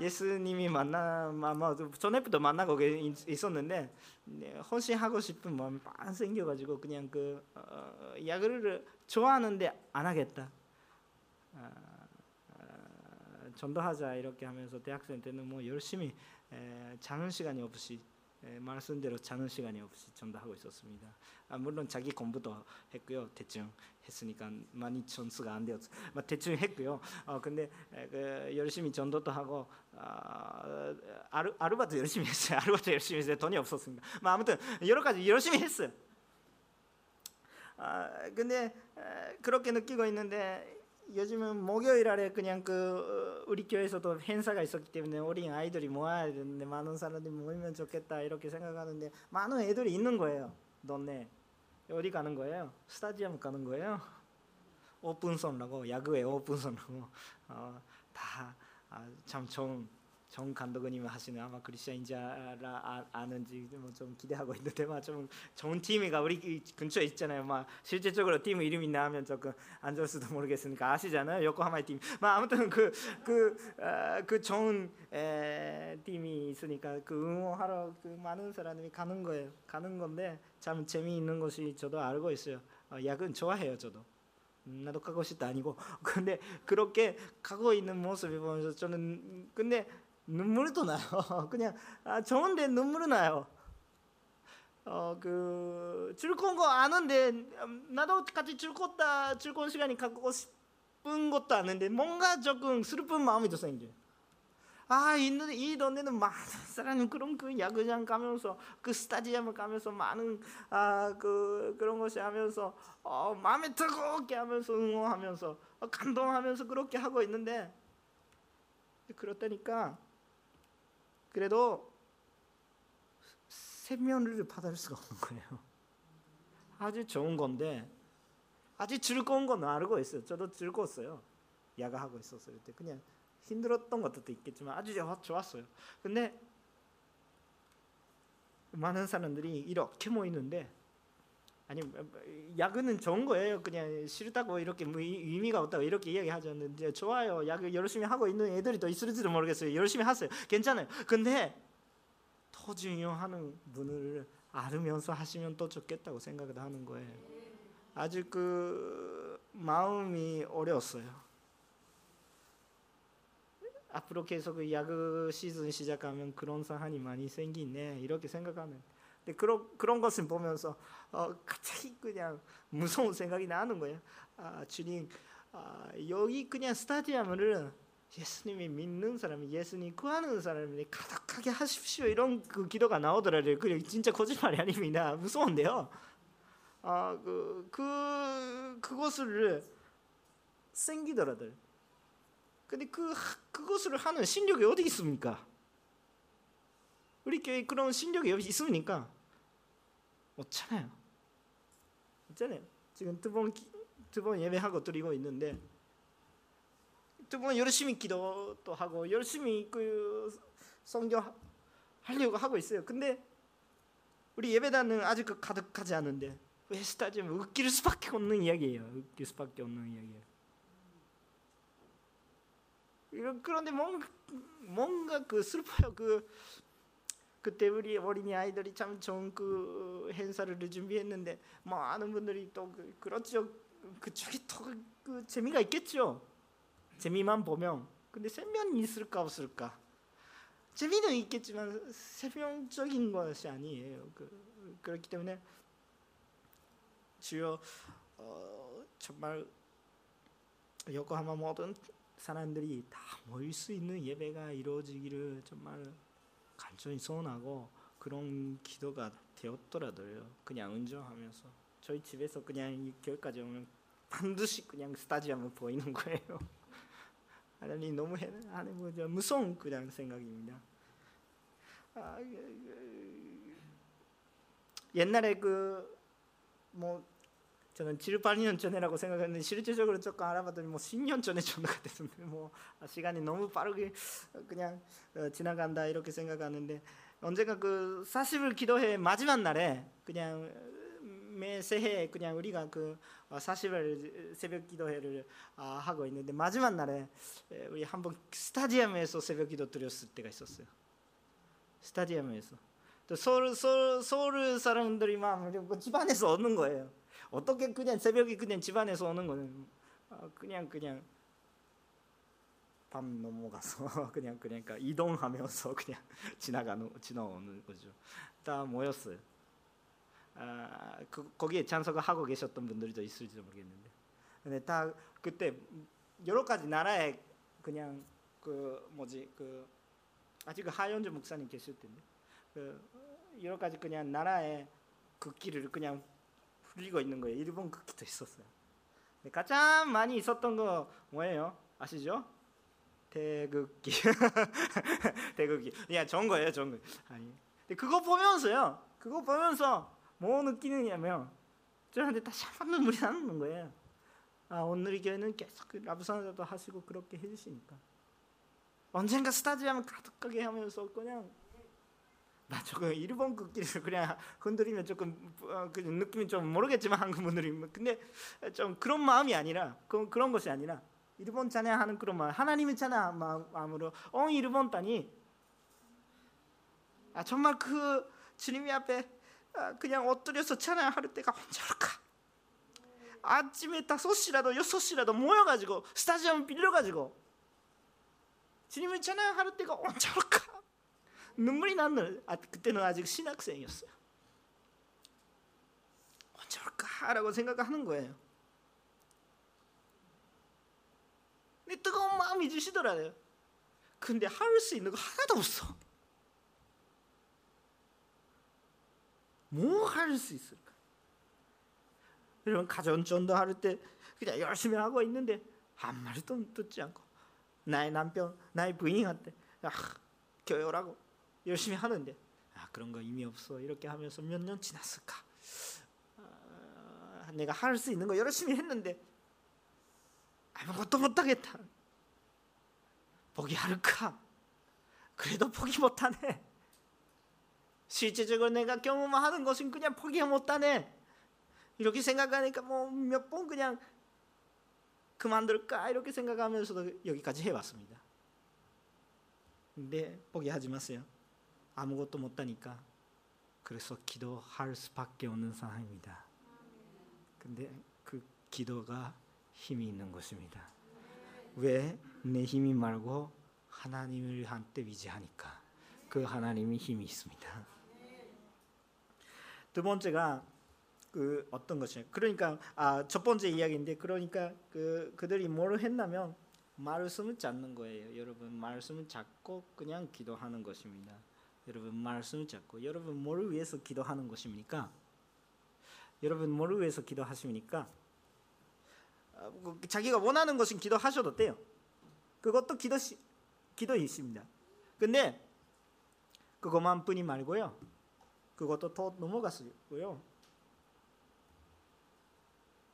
예, 수님이 만나 아마 전에부터 만나고 있었는데 네, 헌신하고 싶은 마음이 막 생겨가지고 그냥 그 어, 야구를 좋아하는데 안 하겠다. 아, 아, 전도하자 이렇게 하면서 대학생 때는 뭐 열심히 에, 자는 시간이 없이 에, 말씀대로 자는 시간이 없이 전도하고 있었습니다. 아, 물론 자기 공부도 했고요. 대충 했으니까 많이 점수가 안 되었어. 뭐 대충 했고요. 어 근데 그 열심히 전도도 하고 어, 아르 아르바이트 열심히 했어요. 아르바이트 열심히 했어요. 돈이 없었습니다. 뭐 아무튼 여러 가지 열심히 했어요. 아 근데 에, 그렇게 느끼고 있는데 요즘은 목요일 아래 그냥 그 어, 우리 교회에서도 행사가 있었기 때문에 어린 아이들이 모아야 되는데 많은 사람들이 모이면 좋겠다 이렇게 생각하는데 많은 애들이 있는 거예요. 너네 어디 가는 거예요? 스타디움 가는 거예요? 오픈선라고 야구의 오픈선라고 어, 다참 아, 좋은 정 감독님이 하시는 아마 크리스천인지 아, 아는지 뭐좀 기대하고 있는데 막좀 좋은 팀이가 우리 근처에 있잖아요. 막 실제적으로 팀 이름이 나오면 조금 안 좋을 수도 모르겠으니까 아시잖아요. 요코하마의 팀. 막 아무튼 그그그 그, 어, 그 좋은 에, 팀이 있으니까 그 응원하러 그 많은 사람이 가는 거예요. 가는 건데 참 재미있는 것이 저도 알고 있어요. 어, 야근 좋아해요, 저도. 음, 나도 가고 싶다 아니고 근데 그렇게 가고 있는 모습을 보면서 저는 근데 눈물도 나요. 그냥 아, 좋은데 눈물이 나요. 어 그 즐거운 거 아는데 음, 나도 같이 즐겁다 즐거운 시간이 갖고 싶은 것도 아는데 뭔가 조금 슬픈 마음이 더 생겨. 아, 이, 이 동네는 많은 사람이 그런 그 야구장 가면서 그 스타디움을 가면서 많은 아, 그 그런 것이 하면서 어, 마음에 뜨겁게 하면서 응원하면서 어, 감동하면서 그렇게 하고 있는데 그렇다니까 그래도 세면을 받을 수가 없는 거예요. 아주 좋은 건데 아주 즐거운 건 알고 있어요. 저도 즐거웠어요. 야가하고 있었어요. 그때 그냥 힘들었던 것도 있겠지만 아주 좋았어요. 근데 많은 사람들이 이렇게 모이는데 아니 야근은 좋은 거예요. 그냥 싫다고 이렇게 뭐 의미가 없다고 이렇게 이야기하셨는데 좋아요. 야근 열심히 하고 있는 애들이 더 있을지도 모르겠어요. 열심히 하세요. 괜찮아요. 근데 더 중요한 분을 알으면서 하시면 또 좋겠다고 생각을 하는 거예요. 아주 그 마음이 어려웠어요. 앞으로 계속 그 야구 시즌 시작하면 그런 상황이 많이 생기네 이렇게 생각하는. 그런 그런 것을 보면서 어, 갑자기 그냥 무서운 생각이 나는 거예요. 아, 주님, 아, 여기 그냥 스타디움을 예수님이 믿는 사람이 예수님 구하는 사람이 가득하게 하십시오 이런 그 기도가 나오더라고요. 그 진짜 거짓말이 아닙니다. 무서운데요. 아, 그, 그 그것을 생기더라고요. 근데 그 그것을 하는 신력이 어디 있습니까? 우리 교회 그런 신력이 여기 있습니까? 없잖아요. 없잖아요. 지금 두 번 두 번 예배하고 드리고 있는데 두 번 열심히 기도도 하고 열심히 그 성경 하려고 하고 있어요. 근데 우리 예배단은 아직 그 가득하지 않은데 왜 스타지움 웃길 수밖에 없는 이야기예요. 웃길 수밖에 없는 이야기예요. 그런데 뭔가 뭔가 그 슬퍼요. 그 그때 우리 어린이 아이들이 참 좋은 그 행사를 준비했는데 많은 분들이 또 그, 그렇죠. 그쪽이 더그 재미가 있겠죠. 재미만 보면 근데 세면이 있을까 없을까? 재미는 있겠지만 세명적인 것이 아니에요. 그, 그렇기 때문에 주여 어, 정말 요코하마 모든 사람들이 다 모일 수 있는 예배가 이루어지기를 정말 간절히 소원하고 그런 기도가 되었더라도요. 그냥 은정하면서 저희 집에서 그냥 이 교회까지 오면 반드시 그냥 스타디움을 보이는 거예요. 하나님 너무 해, 하나님 뭐 무서운 그냥 생각입니다. 아, 옛날에 그 뭐 저는 7, 8년 전이라고 생각했는데 실제적으로 조금 알아봤더니 뭐 10년 전에 전화가 됐는데 뭐 아, 시간이 너무 빠르게 그냥 어, 지나간다 이렇게 생각하는데 언젠가 그 40일 기도회 마지막 날에 그냥 매 새해 그냥 우리가 그 40일 새벽 기도회를 아, 하고 있는데 마지막 날에 에, 우리 한번 스타디움에서 새벽 기도 드렸을 때가 있었어요. 스타디움에서 또 서울 서울 서울 사람들이 막 집안에서 오는 거예요. 어떻게 그냥 새벽에 그냥 집안에서 오는 거는 아, 그냥 그냥 밤 넘어가서 그냥 그러니까 이동하면서 그냥 지나가는 지나오는 거죠. 다 모였어요. 아, 그, 거기에 참석을 하고 계셨던 분들도 있을지도 모르겠는데, 근데 다 그때 여러 가지 나라에 그냥 그 뭐지 그 아직 하연주 목사님 계실 텐데, 그 여러 가지 그냥 나라의 국기를 그냥 흘리고 있는 거예요. 일본 국기도 있었어요. 가장 많이 있었던 거 뭐예요? 아시죠? 태극기. 태극기. 그냥 좋은 거예요, 좋은 거. 아니. 근데 그거 보면서요. 그거 보면서 뭐 느끼느냐면 저한테 다시 한번 눈물이 나는 거예요. 아, 오늘 교회는 계속 그 라브산자도 하시고 그렇게 해주시니까 언젠가 스타디움 가득하게 하면서 그냥 나 조금 일본 국기를 그냥 흔들리면 조금 어, 그 느낌이 좀 모르겠지만 한국 분들이 근데 좀 그런 마음이 아니라 그, 그런 것이 아니라 일본 찬양하는 그런 마음 하나님의 찬양 마음으로 온 일본 땅이 아 정말 그 주님이 앞에 아, 그냥 엎드려서 찬양할 때가 언제 올까? 아침에 다섯 시라도 여섯 시라도 모여가지고 스타디움 빌려가지고 주님을 찬양할 때가 언제 올까 눈물이 나는 아, 그때는 아직 신학생이었어요. 언제 올까라고 생각하는 거예요. 근데 뜨거운 마음이 주시더라고요. 근데 할 수 있는 거 하나도 없어. 뭐 할 수 있을까? 여러분 가정 전도할 때 그냥 열심히 하고 있는데 한 마디도 듣지 않고 나의 남편, 나의 부인한테 아, 교회 오라고 열심히 하는데 아 그런 거 의미 없어 이렇게 하면서 몇 년 지났을까? 아, 내가 할 수 있는 거 열심히 했는데 아무것도 못하겠다. 포기할까? 그래도 포기 못하네. 실제적으로 내가 경험하는 것은 그냥 포기 못하네. 이렇게 생각하니까 뭐 몇 번 그냥 그만둘까 이렇게 생각하면서도 여기까지 해왔습니다. 근데 포기하지 마세요. 아무것도 못하니까 그래서 기도할 수밖에 없는 상황입니다. 근데 그 기도가 힘이 있는 것입니다. 왜 내 힘이 말고 하나님을 한테 위지하니까 그 하나님이 힘이 있습니다. 두 번째가 그 어떤 것이 그러니까 아, 첫 번째 이야기인데 그러니까 그 그들이 뭘 했냐면 말씀을 잡는 거예요. 여러분 말씀을 잡고 그냥 기도하는 것입니다. 여러분 말씀을 잡고 여러분 뭐를 위해서 기도하는 것입니까? 여러분 뭐를 위해서 기도하십니까? 아, 그 자기가 원하는 것은 기도하셔도 돼요. 그것도 기도 기도이십니다. 근데 그것만 뿐이 말고요. 그것도 더 넘어갔고요.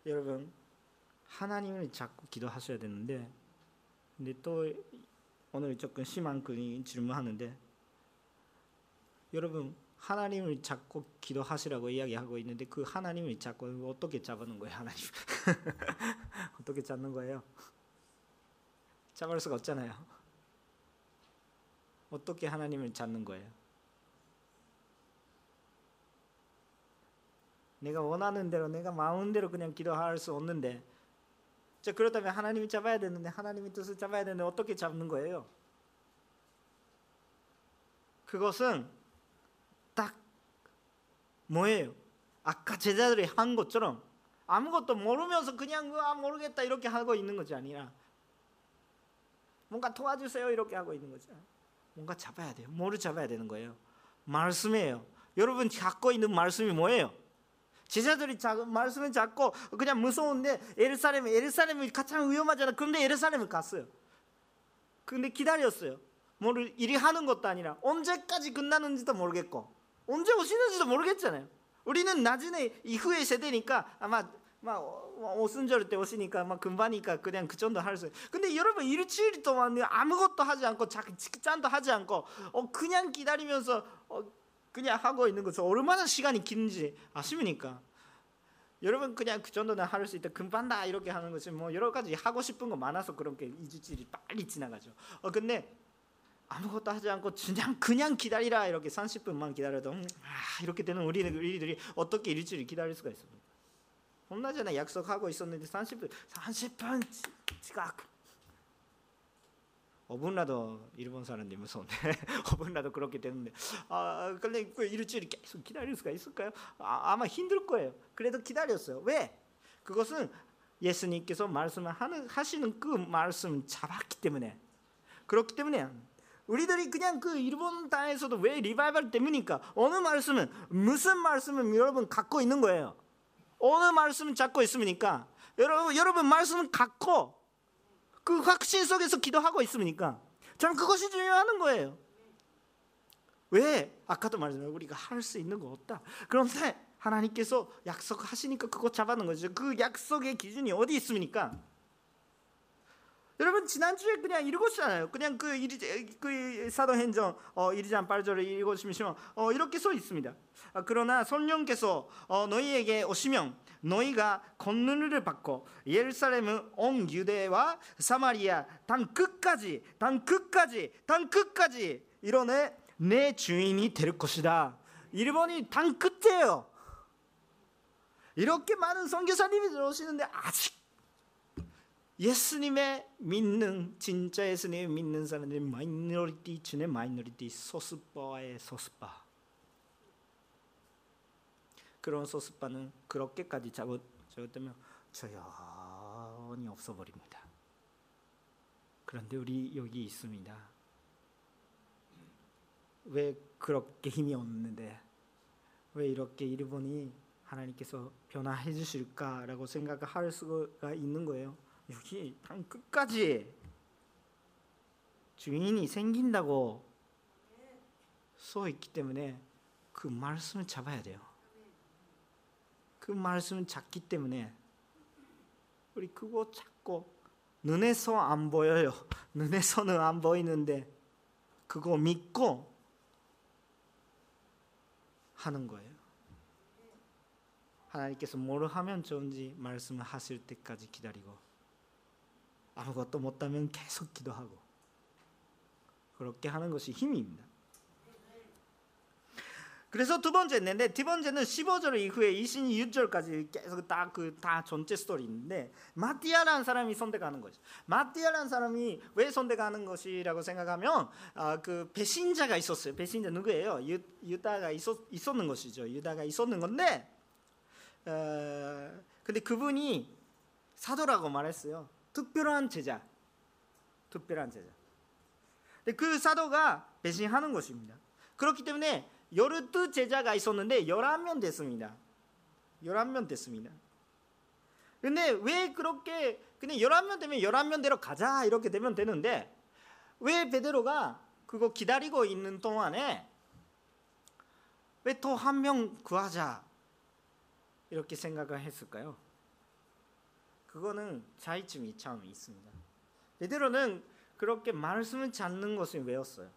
여러분 하나님을 자꾸 기도하셔야 되는데 근데 또 오늘 조금 심한 그 질문하는데 여러분 하나님을 잡고 기도하시라고 이야기하고 있는데 그 하나님을 잡고 어떻게 잡는 거예요 하나님? 어떻게 잡는 거예요? 잡을 수가 없잖아요. 어떻게 하나님을 잡는 거예요? 내가 원하는 대로 내가 마음대로 그냥 기도할 수 없는데 자 그렇다면 하나님이 잡아야 되는데 하나님의 뜻을 잡아야 되는데 어떻게 잡는 거예요? 그것은 딱 뭐예요? 아까 제자들이 한 것처럼 아무것도 모르면서 그냥 아 모르겠다 이렇게 하고 있는 것이 아니라 뭔가 도와주세요 이렇게 하고 있는 거죠. 뭔가 잡아야 돼요. 뭐를 잡아야 되는 거예요? 말씀이에요. 여러분 갖고 있는 말씀이 뭐예요? 제자들이 말씀을 잡고 그냥 무서운데 예루살렘 예루살렘이 가장 위험하잖아. 그런데 예루살렘을 갔어요. 근데 기다렸어요. 뭐를 일이 하는 것도 아니라 언제까지 끝나는지도 모르겠고 언제 오시는지도 모르겠잖아요. 우리는 나중에 이후의 세대니까 아마 막 오순절 때 오시니까 막 금방이니까 그냥 그 정도 할 수. 근데 여러분 일주일 동안 아무것도 하지 않고 짠도 하지 않고 어 그냥 기다리면서 어 그냥 하고 있는 것은 얼마나 시간이 긴지 아십니까? 여러분 그냥 그 정도는 할 수 있다 금방 다 이렇게 하는 것이 뭐 여러 가지 하고 싶은 거 많아서 그렇게 이주일이 빨리 지나가죠. 어 근데 아무것도 하지 않고 그냥 그냥 기다리라 이렇게 30분만 기다려도 음, 아, 이렇게 되는 우리는 우리들이 어떻게 일주일 기다릴 수가 있습니까? 혼나잖아 약속하고 있었는데 30분 30분 지각 5분라도 일본 사람들 무서운데 5분라도 그렇게 되는데 아 근데 그 일주일 계속 기다릴 수가 있을까요? 아, 아마 힘들 거예요. 그래도 기다렸어요. 왜? 그것은 예수님께서 말씀을 하시는 그 말씀 잡았기 때문에 그렇기 때문에 우리들이 그냥 그 일본 땅에서도 왜 리바이벌 때문이니까 어느 말씀은 무슨 말씀을 여러분 갖고 있는 거예요. 어느 말씀을 잡고 있습니까? 여러분 여러분 말씀을 갖고 그 확신 속에서 기도하고 있습니까? 저는 그것이 중요한 거예요. 왜? 아까도 말했잖아요. 우리가 할 수 있는 거 없다. 그런데 하나님께서 약속하시니까 그거 잡아는 거죠. 그 약속의 기준이 어디 있습니까? 여러분 지난주에 그냥 읽었잖아요. 그냥 그, 이리, 그 사도행전 어, 1장 8절을 읽으시면 어, 이렇게 써 있습니다. 아, 그러나 성령께서 어, 너희에게 오시면 너희가 권능을 받고 예루살렘은 온 유대와 사마리아 단 끝까지 단 끝까지 단 끝까지 이러네 내 주인이 될 것이다. 일본이 땅 끝이에요. 이렇게 많은 선교사님이 들어오시는데 아직 예수님의 믿는 진짜 예수님의 믿는 사람들이 minority 중에 minority 소수파의 소수파 그런 소수파는 그렇게까지 잡았, 잡았다면 조용히 없어버립니다. 그런데 우리 여기 있습니다. 왜 그렇게 힘이 없는데 왜 이렇게 일본이 하나님께서 변화해 주실까라고 생각할 수가 있는 거예요. 여기 단 끝까지 주인이 생긴다고 써 있기 때문에 그 말씀을 잡아야 돼요. 그 말씀을 잡기 때문에 우리 그거 잡고 눈에서 안 보여요. 눈에서는 안 보이는데 그거 믿고 하는 거예요. 하나님께서 뭘 하면 좋은지 말씀을 하실 때까지 기다리고 아무것도 못하면 계속 기도하고 그렇게 하는 것이 힘입니다. 그래서 두 번째 있는데 두 번째는 15절 이후에 26절까지 계속 다 그다 그 전체 스토리인데 마티아라는 사람이 선택하는 거죠. 마티아라는 사람이 왜 선택하는 것이라고 생각하면 아, 그 배신자가 있었어요. 배신자 누구예요? 유, 유다가 있었, 있었는 것이죠. 유다가 있었는 건데 어, 근데 그분이 사도라고 말했어요. 특별한 제자. 특별한 제자. 그 사도가 배신하는 것입니다. 그렇기 때문에 열두 제자가 있었는데 열한 명 됐습니다. 열한 명 됐습니다. 근데 왜 그렇게 그냥 열한 명 되면 열한 명대로 가자 이렇게 되면 되는데 왜 베드로가 그거 기다리고 있는 동안에 왜 또 한 명 구하자 이렇게 생각을 했을까요? 그거는 자의점이 참 있습니다. 베드로는 그렇게 말씀을 찾는 것을 외웠어요.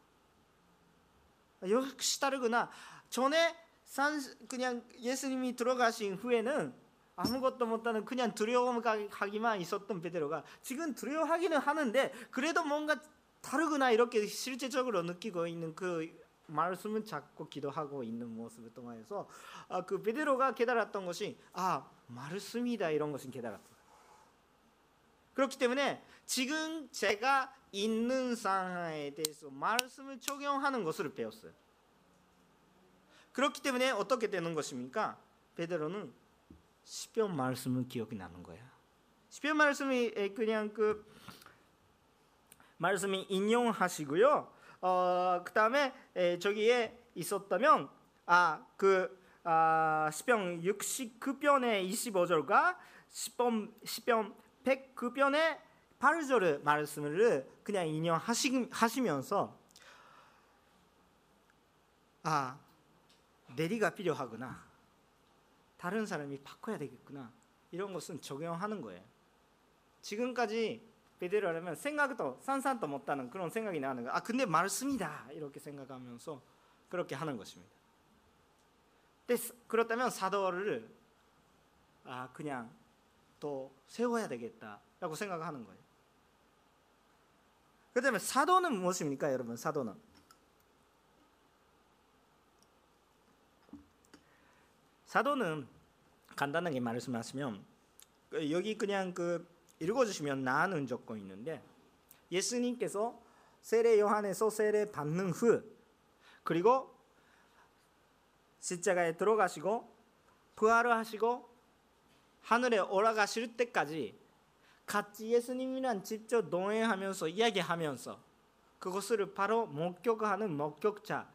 역시 다르구나. 전에 산 그냥 예수님이 들어가신 후에는 아무것도 못하는 그냥 두려움하기만 있었던 베드로가 지금 두려워하기는 하는데 그래도 뭔가 다르구나 이렇게 실제적으로 느끼고 있는 그 말씀을 찾고 기도하고 있는 모습을 통해서 아, 그 베드로가 깨달았던 것이 아 말씀이다 이런 것을 깨달았다. 그렇기 때문에 지금 제가 있는 상황에 대해서 말씀을 적용하는 것을 배웠어요. 그렇기 때문에 어떻게 되는 것입니까? 베드로는 시편 말씀을 기억이 나는 거야. 시편 말씀이 그냥 그 말씀이 인용하시고요. 어, 그다음에 저기에 있었다면 아그 아, 시편 69편의 25절과 시편 시편 109편의 8절 말씀을 그냥 인용하시면서 아 내리가 필요하구나 다른 사람이 바꿔야 되겠구나 이런 것은 적용하는 거예요. 지금까지 베드로라면 생각도 산산도 못하는 그런 생각이 나는 거아 근데 말씀이다 이렇게 생각하면서 그렇게 하는 것입니다. 그렇다면 사도를 아 그냥 또 세워야 되겠다라고 생각하는 거예요. 그다음에 사도는 무엇입니까, 여러분? 사도는 사도는 간단하게 말씀하시면 그 여기 그냥 그 읽어주시면 나는 조건이 있는데 예수님께서 세례 요한에서 세례 받는 후 그리고 십자가에 들어가시고 부활을 하시고 하늘에 올라가실 때까지 같이 예수님이랑 직접 동행하면서 이야기하면서 그것을 바로 목격하는 목격자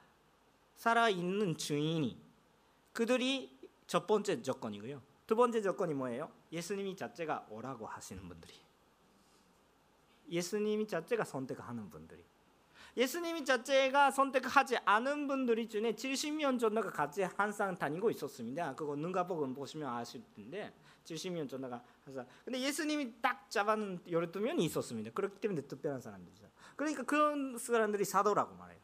살아있는 주인이 그들이 첫 번째 조건이고요. 두 번째 조건이 뭐예요? 예수님이 자체가 오라고 하시는 분들이. 예수님이 자체가 선택하는 분들이. 예수님이 자체가 선택하지 않은 분들이 중에 70년 전도가 같이 항상 다니고 있었습니다. 그거 눈가복음 보시면 아실 텐데 70년 전도가 항상. 근데 예수님이 딱 잡아는 12명이 있었습니다. 그렇기 때문에 특별한 사람들이죠. 그러니까 그런 사람들이 사도라고 말해요.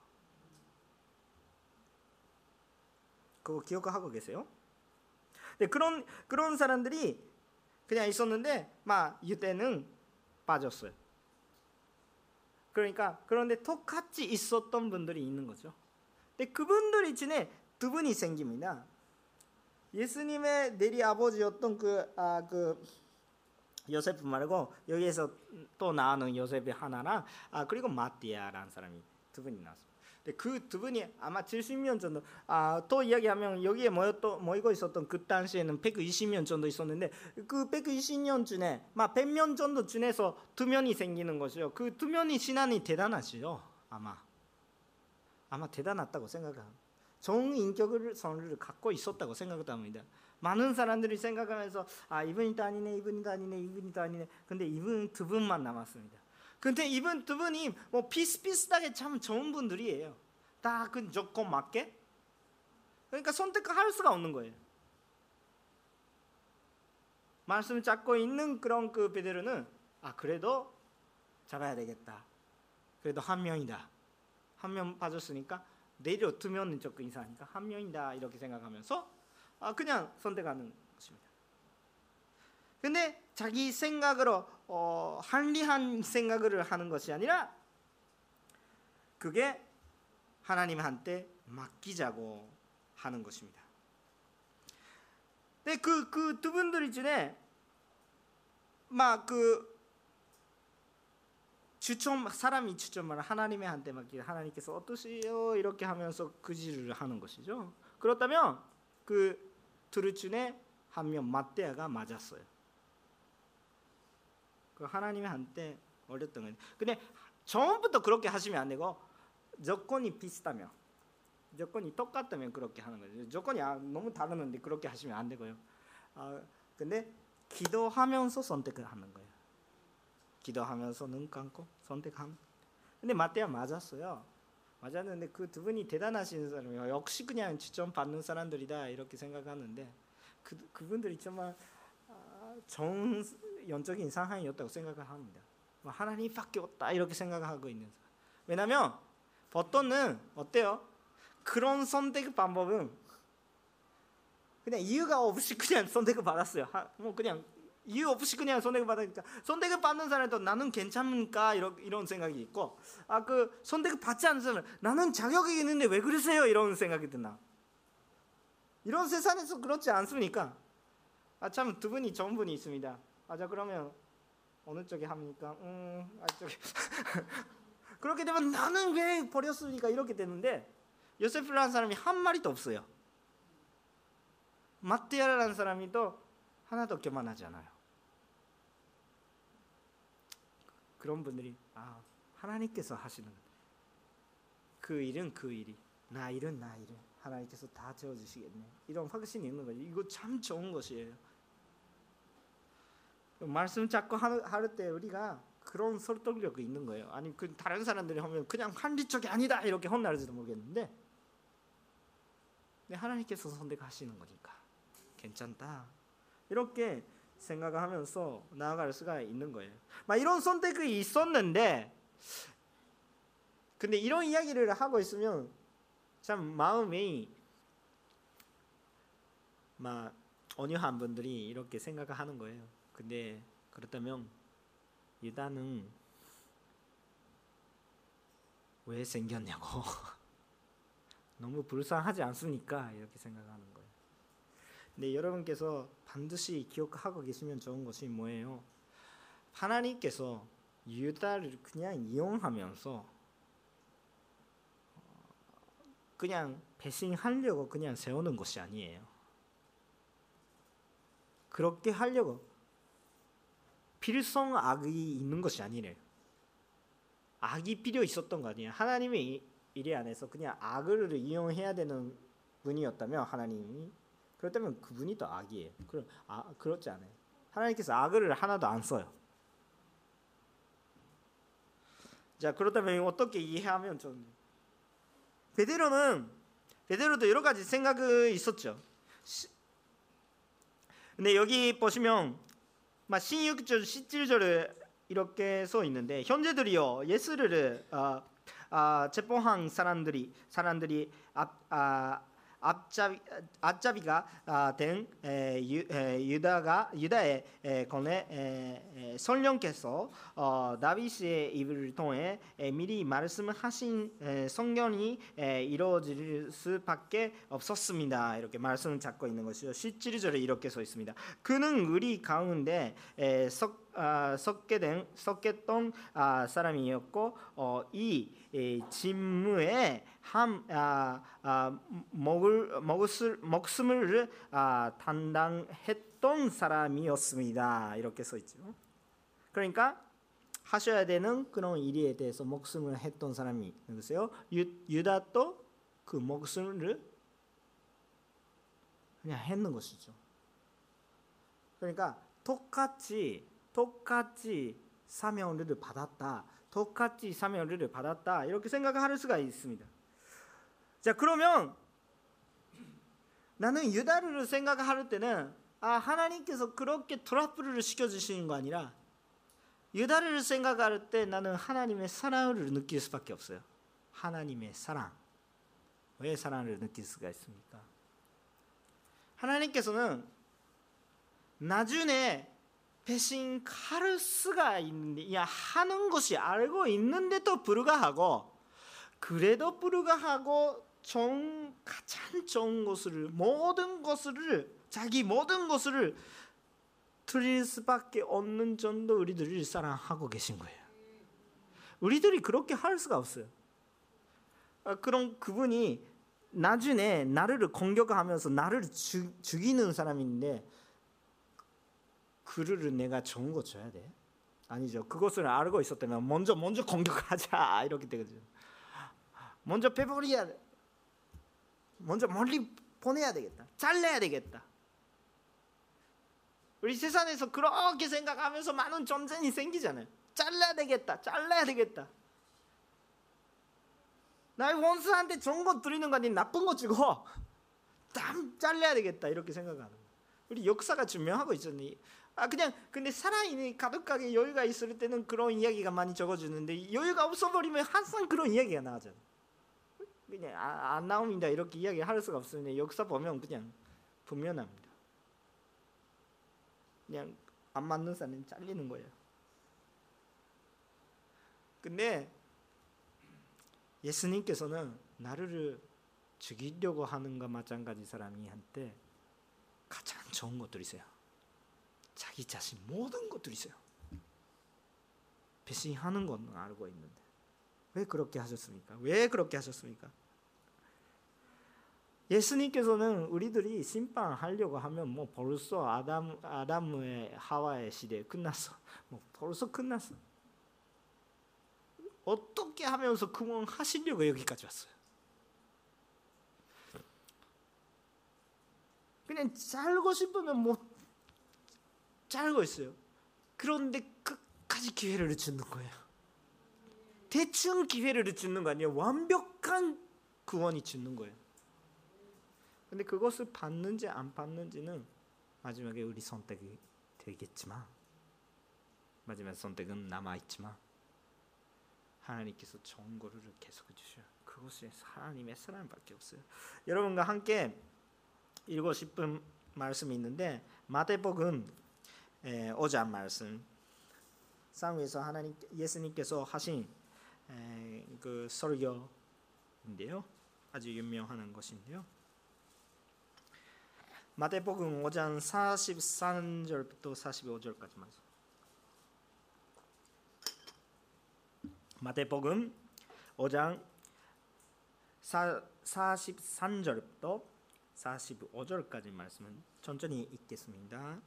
그거 기억하고 계세요? 네, 그런 그런 사람들이 그냥 있었는데 막 유대는 빠졌어요. 그러니까 그런데 똑같이 있었던 분들이 있는 거죠. 근데 그분들이 중에 두 분이 생깁니다. 예수님의 내리 아버지였던 그 아, 그 요세프 말고 여기에서 또 나오는 요셉이 하나랑 아 그리고 마띠아라는 사람이 두 분이 나왔습니다. 그두 분이 아마 70년 정도 아, 또 이야기하면 여기에 모였 모이고 있었던 그 당시에는 120년 정도 있었는데 그 120년 중에 막 100년 정도 중에서 두 명이 생기는 것이요. 그두 명이 신앙이 대단하시요. 아마 아마 대단했다고 생각합니다. 좋은 인격을 선을 갖고 있었다고 생각합니다. 많은 사람들이 생각하면서 아 이분이 아니네 이분이 아니네 이분이 아니네 근데 이분 두 분만 남았습니다. 근데 이분 두 분이 뭐 비슷비슷하게 참 좋은 분들이에요. 다 그 조건 맞게. 그러니까 선택할 수가 없는 거예요. 말씀 잡고 있는 그런 그 베드로는 아 그래도 잡아야 되겠다. 그래도 한 명이다. 한 명 빠졌으니까 내려 두면 조금 이상하니까 한 명이다 이렇게 생각하면서 아 그냥 선택하는 것입니다. 근데 자기 생각으로 어, 한리한 생각을 하는 것이 아니라 그게 하나님한테 맡기자고 하는 것입니다. 근데 그 그 두 분들 중에 막그 추천 사람이 추천을 하나님의 한테 맡기 하나님께서 어떠세요 이렇게 하면서 그지를 하는 것이죠. 그렇다면 그 둘 중에 한 명 마떼아가 맞았어요. 그 하나님이 한때 어렸던 거예요. 근데 처음부터 그렇게 하시면 안 되고 조건이 비슷하면 조건이 똑같다면 그렇게 하는 거죠. 조건이 아, 너무 다르는데 그렇게 하시면 안 되고요. 아, 근데 기도하면서 선택을 하는 거예요. 기도하면서 눈 감고 선택함. 근데 마태야 맞았어요. 맞았는데 그 두 분이 대단하신 사람이에요. 역시 그냥 추천 받는 사람들이다 이렇게 생각하는데 그 그분들이 정말 아, 정 영적인 상황이었다고 생각을 합니다. 뭐 하나님밖에 없다 이렇게 생각하고 있는 사람. 왜냐하면 보통은 어때요? 그런 선택 방법은 그냥 이유가 없이 그냥 선택을 받았어요. 뭐 그냥 이유 없이 그냥 선택을 받으니까 선택을 받는 사람도 나는 괜찮을까 이런 이런 생각이 있고 아 그 선택을 받지 않는 사람 나는 자격이 있는데 왜 그러세요 이런 생각이 드나 이런 세상에서 그렇지 않습니까? 아 참 두 분이 좋은 분이 있습니다. 아자 그러면 어느 쪽에 합니까? 음, 아 쪽에 그렇게 되면 나는 왜 버렸으니까 이렇게 되는데 요세프라는 사람이 한 마리도 없어요. 마띠아라는 사람이 또 하나도 교만하지 않아요. 그런 분들이 아 하나님께서 하시는 그 일은 그 일이 나 일은 나 일은 하나님께서 다 채워주시겠네 이런 확신이 있는 거죠. 이거 참 좋은 것이에요. 말씀 잡고 할때 우리가 그런 설득력이 있는 거예요. 아니 그 다른 사람들이 하면 그냥 한리적이 아니다 이렇게 혼날지도 모르겠는데, 네, 하나님께서 선택하시는 거니까 괜찮다. 이렇게 생각하면서 나아갈 수가 있는 거예요. 막 이런 선택이 있었는데 근데 이런 이야기를 하고 있으면 참 마음이 막 온유한 분들이 이렇게 생각하는 거예요. 근데 그렇다면 유다는 왜 생겼냐고 너무 불쌍하지 않습니까? 이렇게 생각하는 거예요. 근데 여러분께서 반드시 기억하고 계시면 좋은 것이 뭐예요? 하나님께서 유다를 그냥 이용하면서 그냥 배신하려고 그냥 세우는 것이 아니에요. 그렇게 하려고 필성 악이 있는 것이 아니래요. 악이 필요 있었던 거 아니에요. 하나님의 일에 안에서 그냥 악을 이용해야 되는 분이었다면 하나님이 그렇다면 그분이 또 악이에요. 그럼 아 그렇지 않아요. 하나님께서 악을 하나도 안 써요. 자 그렇다면 어떻게 이해하면 좀 베드로는 베드로도 여러 가지 생각이 있었죠. 근데 여기 보시면 막 16절 17절에 이렇게 써 있는데 현재들이요 예수를 아, 아, 재봉한 사람들이 사람들이 앞, 아, 앞잡이 앞잡이가 아, 된 유다가 유다의 권에 설령께서 어, 다윗의 입을 통해 에, 미리 말씀하신 에, 성경이 에, 이루어질 수밖에 없었습니다. 이렇게 말씀을 잡고 있는 것이죠. 17절에 이렇게 써 있습니다. 그는 우리 가운데 에, 석 아, 섞게 된 섞였던 아, 사람이었고 어, 이 직무에 함 아, 아, 먹을 먹을 목숨을 아, 담당했던 사람이었습니다. 이렇게 써 있죠. 그러니까 하셔야 되는 그런 일에 대해서 목숨을 했던 사람이 누구세요? 유, 유다도 그 목숨을 그냥 했는 것이죠. 그러니까 똑같이 똑같이 사명을 받았다. 똑같이 사명을 받았다. 이렇게 생각할 수가 있습니다. 자, 그러면 나는 유다를 생각할 때는 아, 하나님께서 그렇게 트러플을 시켜 주시는 거 아니라 유다를 생각할 때 나는 하나님의 사랑을 느낄 수밖에 없어요. 하나님의 사랑. 왜 사랑을 느낄 수가 있습니까? 하나님께서는 나중에 배신할 수가 있는데 야 하는 것이 알고 있는데도 불구하고 그래도 불구하고 정 가장 좋은 것을 모든 것을 자기 모든 것을 드릴 수밖에 없는 정도 우리들을 사랑하고 계신 거예요. 우리들이 그렇게 할 수가 없어요. 아, 그런 그분이 나중에 나를 공격하면서 나를 죽 이는 사람인데 그를 내가 좋은 거 줘야 돼? 아니죠. 그것을 알고 있었다면 먼저 먼저 공격하자 이렇게 되거든요. 먼저 빼버려야 돼. 먼저 멀리 보내야 되겠다. 잘라야 되겠다. 우리 세상에서 그렇게 생각하면서 많은 전쟁이 생기잖아요. 잘라야 되겠다. 잘라야 되겠다. 나의 원수한테 좋은 거 드리는 거 아닌 나쁜 거 주고 땀 잘라야 되겠다 이렇게 생각하는 우리 역사가 증명하고 있잖아요. 아 그냥 근데 살아있는 가득하게 여유가 있을 때는 그런 이야기가 많이 적어주는데 여유가 없어버리면 항상 그런 이야기가 나오잖아. 그냥 아, 안 나옵니다 이렇게 이야기할 수가 없으니 역사 보면 그냥 분명합니다. 그냥 안 맞는 사람은 잘리는 거예요. 근데 예수님께서는 나를 죽이려고 하는 것 마찬가지 사람이 한테 가장 좋은 것들이세요. 자기 자신 모든 것들이 있어요. 배신하는 건 알고 있는데 왜 그렇게 하셨습니까? 왜 그렇게 하셨습니까? 예수님께서는 우리들이 심판하려고 하면 뭐 벌써 아담 아담의 하와의 시대 끝났어. 뭐 벌써 끝났어. 어떻게 하면서 구원하시려고 여기까지 왔어요. 그냥 살고 싶으면 뭐 잘고 있어요. 그런데 끝까지 기회를 주는 거예요. 대충 기회를 주는 거 아니에요. 완벽한 구원이 주는 거예요. 근데 그것을 받는지 안 받는지는 마지막에 우리 선택이 되겠지만 마지막 선택은 남아 있지만 하나님께서 좋은 거를 계속 주셔. 그것이 하나님의 사랑밖에 없어요. 여러분과 함께 읽고 싶은 말씀이 있는데 마태복음 5장 말씀 쌍위에서 하나님 예수님께서 하신 그 설교인데요. 아주 유명한 것인데요. 마태복음 5장 43절부터 45절까지 말씀. 마태복음 5장 43절부터 45절까지 말씀은 천천히 읽겠습니다.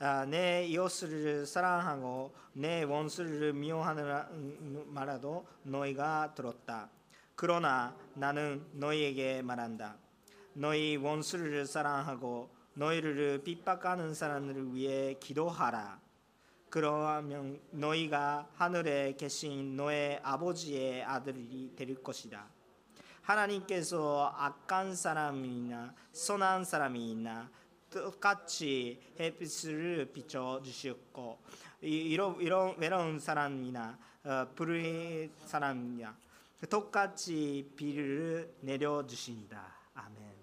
아, 내 이웃을 사랑하고 내 원수를 미워하느라 말아도 너희가 들었다. 그러나 나는 너희에게 말한다. 너희 원수를 사랑하고 너희를 핍박하는 사람을 위해 기도하라. 그러면 너희가 하늘에 계신 너의 아버지의 아들이 될 것이다. 하나님께서 악한 사람이나 선한 사람이나 똑같이 햇빛을 비춰 주셨고 이런 이런 외로운 사람이나 어, 불의 사람이나 똑같이 비를 내려 주신다. 아멘.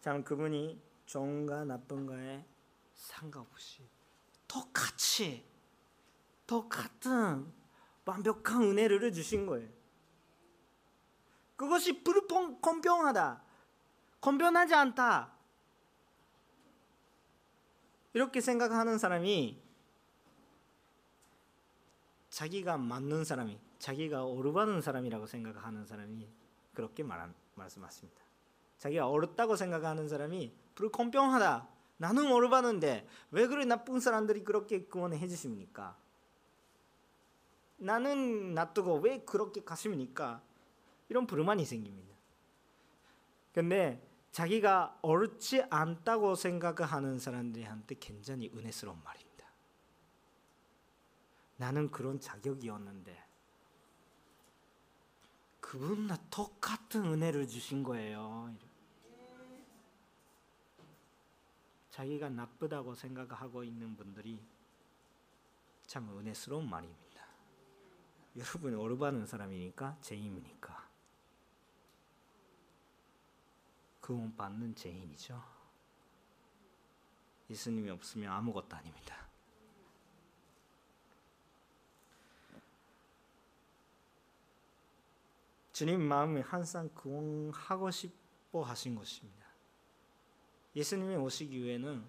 참 그분이 좋은가 나쁜가에 상관없이 똑같이 똑같은 완벽한 은혜를 주신 거예요. 그것이 불공평하다. 공평하지 않다. 이렇게 생각하는 사람이 자기가 맞는 사람이, 자기가 오르바는 사람이라고 생각하는 사람이 그렇게 말한, 말씀하십니다. 자기가 옳다고 생각하는 사람이 불공평하다. 나는 오르바는데 왜 그래 나쁜 사람들이 그렇게 구원해 주십니까? 나는 놔두고 왜 그렇게 가십니까? 이런 불만이 생깁니다. 근데 자기가 옳지 않다고 생각하는 사람들한테 굉장히 은혜스러운 말입니다. 나는 그런 자격이었는데 그분과 똑같은 은혜를 주신 거예요. 자기가 나쁘다고 생각하고 있는 분들이 참 은혜스러운 말입니다. 여러분이 오르바는 사람이니까 죄인이니까 구원 받는 죄인이죠. 예수님이 없으면 아무것도 아닙니다. 주님 마음이 항상 구원하고 싶어 하신 것입니다. 예수님이 오시기 위해는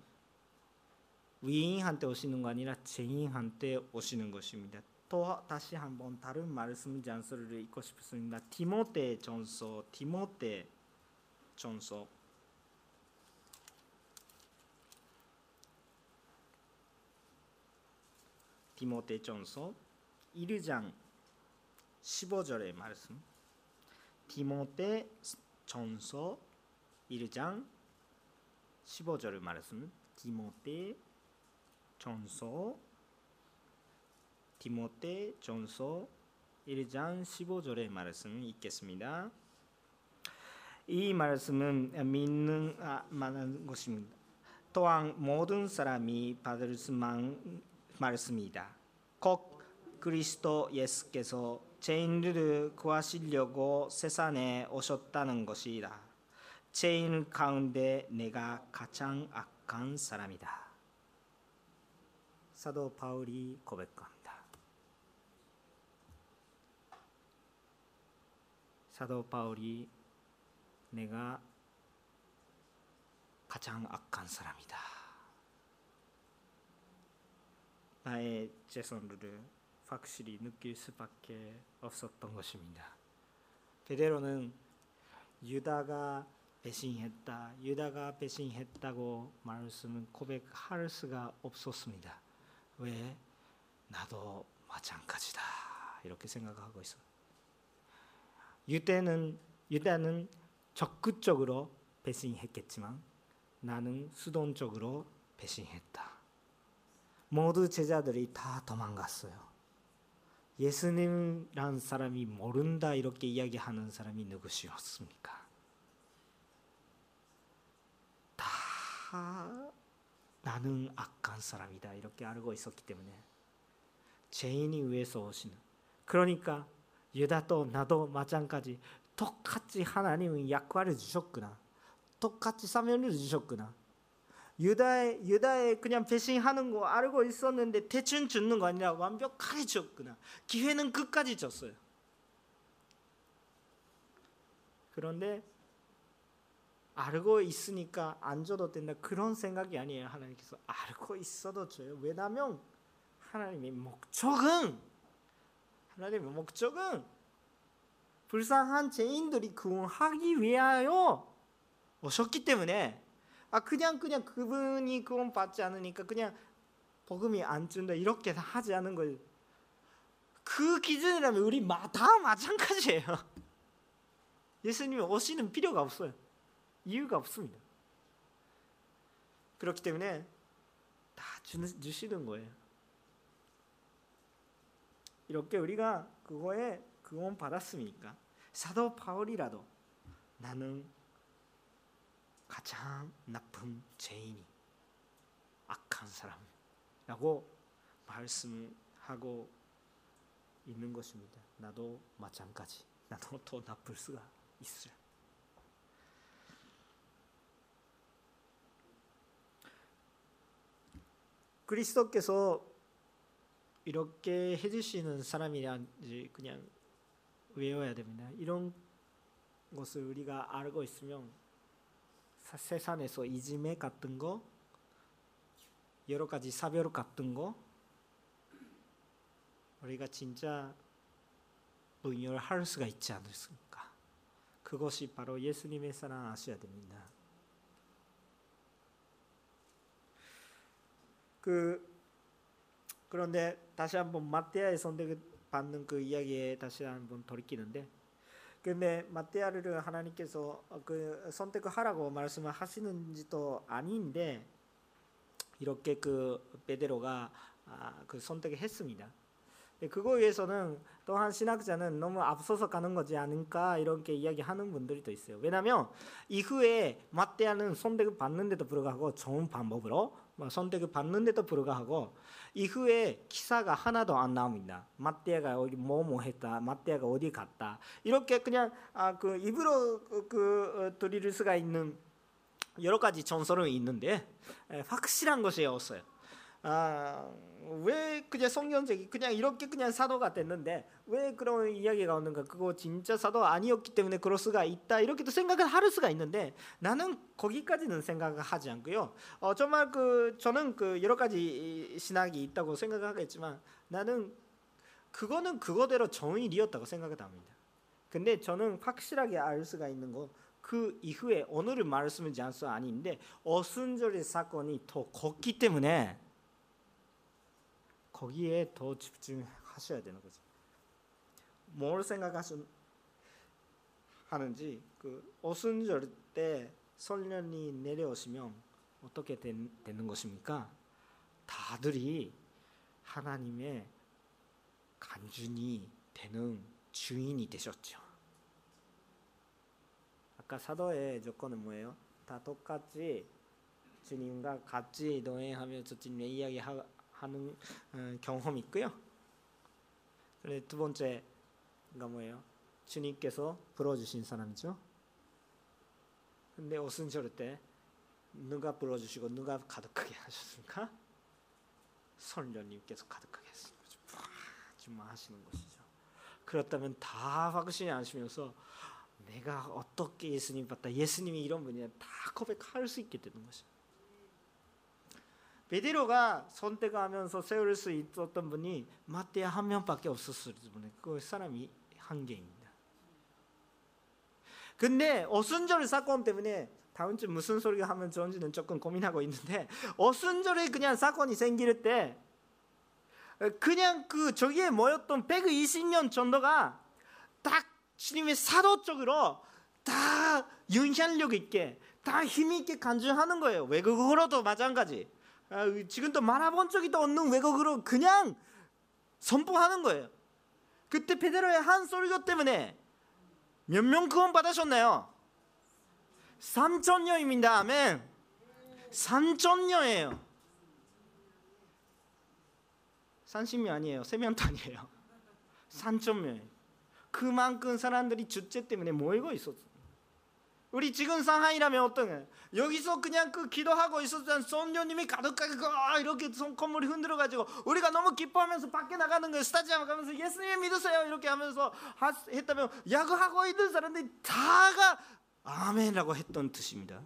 위인한테 오시는 거 아니라 죄인한테 오시는 것입니다. 또 다시 한번 다른 말씀 잔소리를 읽고 싶습니다. 디모데 전서 디모데 전서 디모데 전서 1장 15절의 말씀. 디모데 전서 1장 15절의 말씀. 디모데 전서 디모데 전서 1장 15절의 말씀 읽겠습니다. 이 말씀은 믿는 만한 것입니다. 또한 모든 사람이 받을 수만 말씀이다. 꼭 그리스도 예수께서 죄인들을 구하시려고 세상에 오셨다는 것이다. 죄인 가운데 내가 가장 악한 사람이다. 사도 바울이 고백합니다. 사도 바울이 내가 가장 악한 사람이다. 나의 죄선을 확실히 느낄 수밖에 없었던 것입니다. 베드로는 유다가 배신했다, 유다가 배신했다고 말씀은 고백할 수가 없었습니다. 왜? 나도 마찬가지다 이렇게 생각하고 있어. 유대는 유다는 적극적으로 배신했겠지만 나는 수동적으로 배신했다. 모두 제자들이 다 도망갔어요. 예수님이란 사람이 모른다 이렇게 이야기하는 사람이 누구시었습니까? 다다 나는 악한 사람이다 이렇게 알고 있었기 때문에 죄인이 위해서 오시는 그러니까 유다도 나도 마찬가지 똑같이 하나님은 약과를 주셨구나. 똑같이 사명을 주셨구나. 유다의 유다의 그냥 배신하는 거 알고 있었는데 대충 주는 거 아니라 완벽하게 줬구나. 기회는 끝까지 줬어요. 그런데 알고 있으니까 안 줘도 된다. 그런 생각이 아니에요 하나님께서. 알고 있어도 줘요. 왜냐하면 하나님의 목적은 하나님의 목적은 불쌍한 죄인들이 구원하기 위하여 오셨기 때문에 아 그냥 그냥 그분이 구원 받지 않으니까 그냥 복음이 안 준다 이렇게 하지 않은 거예요. 그 기준이라면 우리 다 마찬가지예요. 예수님이 오시는 필요가 없어요. 이유가 없습니다. 그렇기 때문에 다 주시는 거예요. 이렇게 우리가 그거에 구원 받았으니까 사도 바울이라도 나는 가장 나쁜 죄인이 악한 사람이라고 말씀하고 있는 것입니다. 나도 마찬가지. 나도 더 나쁠 수가 있어요. 그리스도께서 이렇게 해주시는 사람이란지 그냥 외워야 됩니다. 이런 것을 우리가 알고 있으면 세상에서 이지매 같은 거 여러 가지 사별 같은 거 우리가 진짜 분열할 수가 있지 않습니까? 그것이 바로 예수님의 사랑 아셔야 됩니다. 그 그런데 다시 한번 마테아의 선택을 받는 그 이야기에 다시 한번 돌이키는데 근데 마테아를 하나님께서 그 선택을 하라고 말씀을 하시는지도 아닌데 이렇게 그 베드로가 아, 그 선택을 했습니다. 그거에 의해서는 또한 신학자는 너무 앞서서 가는 거지 않을까 이렇게 이야기하는 분들이 또 있어요. 왜냐하면 이후에 마테아는 선택을 받는데도 불구하고 좋은 방법으로 뭐 선택을 받는데도 불구하고 이후에 기사가 하나도 안 나옵니다. 마테아가 어디 뭐뭐 했다, 마테아가 어디 갔다 이렇게 그냥 아, 그 입으로 그, 그 어, 드릴 수가 있는 여러 가지 전설은 있는데 확실한 것이 없어요. 아, 왜 그냥 성경적이 그냥 이렇게 그냥 사도가 됐는데 왜 그런 이야기가 오는가? 그거 진짜 사도 아니었기 때문에 그럴 수가 있다 이렇게도 생각을 할 수가 있는데 나는 거기까지는 생각을 하지 않고요. 어, 정말 그 저는 그 여러 가지 신학이 있다고 생각하겠지만 나는 그거는 그거대로 정일이었다고 생각을 합니다. 근데 저는 확실하게 알 수가 있는 거. 그 이후에 오늘을 말씀을 지않수 아닌데 어순절의 사건이 더 컸기 때문에 거기에 더 집중하셔야 되는 거죠. 뭘 생각하시는지 그 오순절 때 설년이 내려오시면 어떻게 된, 되는 것입니까? 다들이 하나님의 간준이 되는 주인이 되셨죠. 아까 사도의 조건은 뭐예요? 다 똑같이 주님과 같이 동행하면서 주님의 이야기 하 는 어, 경험이 있고요. 두 번째가 뭐예요? 주님께서 불어주신 사람이죠. 근데 오순절 때 누가 불어주시고 누가 가득하게 하셨습니까? 성령님께서 가득하게 하신 거죠. 주만 하시는 것이죠. 그렇다면 다 확신이 안시면서 내가 어떻게 예수님 봤다. 예수님이 이런 분이야. 다 고백할 수 있게 되는 것이죠. 베드로가 선택하면서 세울 수 있었던 분이 마태야 한 명밖에 없었을 뿐에 그 사람이 한 개입니다. 근데 어순절 사건 때문에 다음 주 무슨 소리가 하면 좋은지는 조금 고민하고 있는데 어순절에 그냥 사건이 생길 때 그냥 그 저기에 모였던 120년 정도가 딱 주님의 사도 쪽으로 다 영향력 있게 다 힘 있게 간주하는 거예요. 외국어로도 마찬가지. 아, 지금도 말아본 적이 또 없는 외국어로 그냥 선포하는 거예요. 그때 베드로의 한 소리조 때문에 몇 명 구원 받으셨나요? 3천 명입니다. 아멘. 3천녀예요. 30명 아니에요. 세명도 아니에요. 3천명. 그만큼 사람들이 주제 때문에 모이고 있었어. 우리 지금 상하이라면 어떤 여기서 그냥 그 기도하고 있었던 손녀님이 가득하게 이렇게 손건물이 흔들어 가지고 우리가 너무 기뻐하면서 밖에 나가는 거예요 스타디움 가면서 예수님 믿으세요 이렇게 하면서 했다면 야구하고 있는 사람들이 다가 아멘이라고 했던 뜻입니다.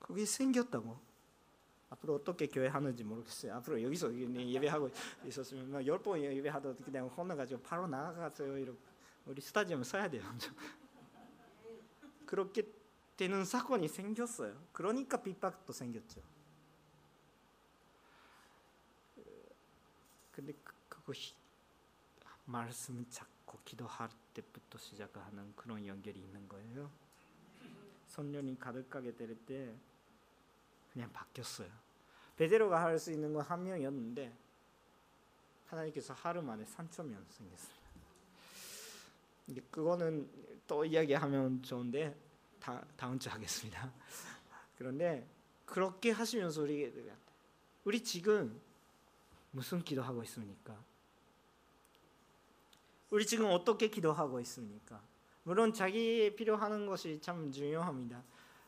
그게 생겼다고. 앞으로 어떻게 교회 하는지 모르겠어요. 앞으로 여기서 예배하고 있었으면 열 번 예배하다 그냥 혼나가지고 바로 나가가세요. 이렇게 우리 스타디움 써야 돼요. 그렇게 되는 사건이 생겼어요. 그러니까 핍박도 생겼죠. 근데 그, 그거 말씀 찾고 기도할 때부터 시작하는 그런 연결이 있는 거예요. 선녀님 가득하게 될 때 그냥 바뀌었어요. 베드로가 할 수 있는 건 한 명이었는데 하나님께서 하루 만에 3천 명 생겼습니다. 그거는 또 이야기하면 좋은데 다, 다음 주 하겠습니다. 그런데 그렇게 하시면서 우리 우리 지금 무슨 기도하고 있습니까? 우리 지금 어떻게 기도하고 있습니까? 물론 자기 필요하는 것이 참 중요합니다.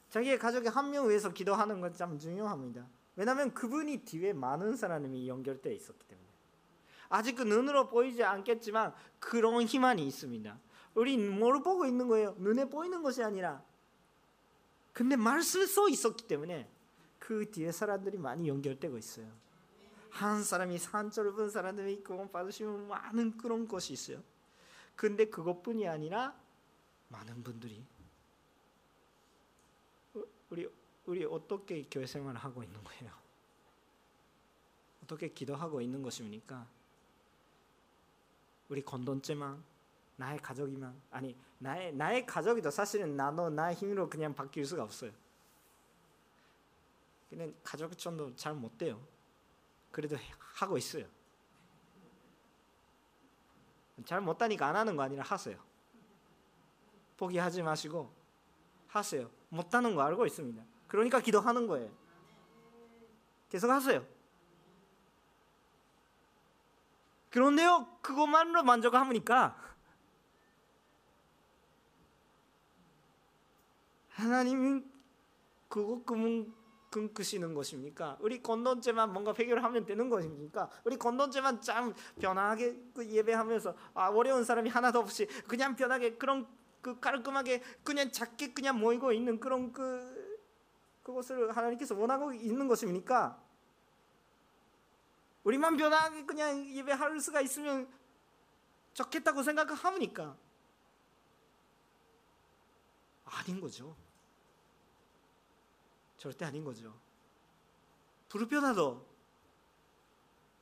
자기의 가족의 한 명 위해서 기도하는 건 참 중요합니다. 왜냐하면 그분이 뒤에 많은 사람이 연결되어 있었기 때문에 아직 그 눈으로 보이지 않겠지만 그런 희망이 있습니다. 우리 뭘 보고 있는 거예요? 눈에 보이는 것이 아니라 근데 말씀에 써 있었기 때문에 그 뒤에 사람들이 많이 연결되고 있어요. 한 사람이 본 사람들이 있고 받으시면 많은 그런 것이 있어요. 근데 그것뿐이 아니라 많은 분들이 우리 우리 어떻게 교회 생활을 하고 있는 거예요? 어떻게 기도하고 있는 것입니까? 우리 건돈죄만 나의 가족이만 아니 나의 나의 가족이도 사실은 나도 나의 힘으로 그냥 바뀔 수가 없어요. 그냥 가족 전도 잘 못 돼요. 그래도 하고 있어요. 잘 못하니까 안 하는 거 아니라 하세요. 포기하지 마시고 하세요. 못하는 거 알고 있습니다. 그러니까 기도하는 거예요. 계속 하세요. 그런데요, 그것만으로 만족하니까 하나님이 그거 금은 끊으시는 것입니까? 우리 건던죄만 뭔가 해결 하면 되는 것입니까? 우리 건던죄만 참 편하게 그 예배하면서 아, 어려운 사람이 하나도 없이 그냥 편하게 그런 그 깔끔하게 그냥 작게 그냥 모이고 있는 그런 그 그것을 하나님께서 원하고 있는 것입니까? 우리만 편하게 그냥 예배할 수가 있으면 좋겠다고 생각합니까? 아닌 거죠. 절대 아닌 거죠. 불편하도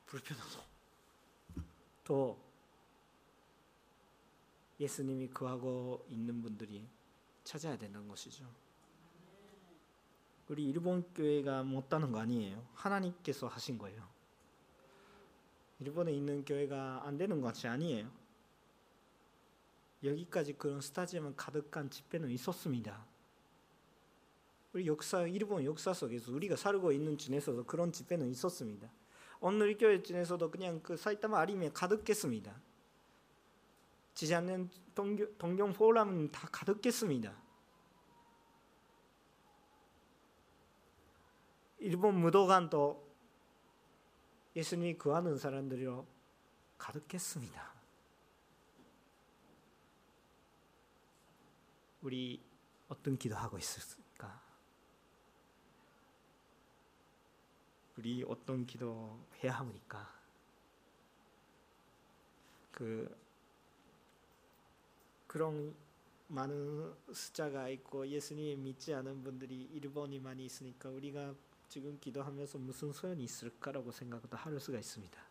불편하도 또 예수님이 그하고 있는 분들이 찾아야 되는 것이죠. 우리 일본 교회가 못하는 거 아니에요. 하나님께서 하신 거예요. 일본에 있는 교회가 안 되는 것이 아니에요. 여기까지 그런 스타지엄 가득한 집회는 있었습니다. 우리 역사 일본 역사 속에서 우리가 살고 있는 중에서도 그런 집회는 있었습니다. 오늘 교회 중에서도 그냥 그 사이타마 아리면 가득했습니다. 지지 않는 동경, 동경 포럼은 다 가득했습니다. 일본 무도관도 예수님이 구하는 사람들로 가득했습니다. 우리 어떤 기도하고 있습니까? 우리 어떤 기도 해야 합니까? 그 그런 많은 숫자가 있고 예수님 믿지 않은 분들이 일본이 많이 있으니까 우리가 지금 기도하면서 무슨 소용이 있을까라고 생각도 할 수가 있습니다.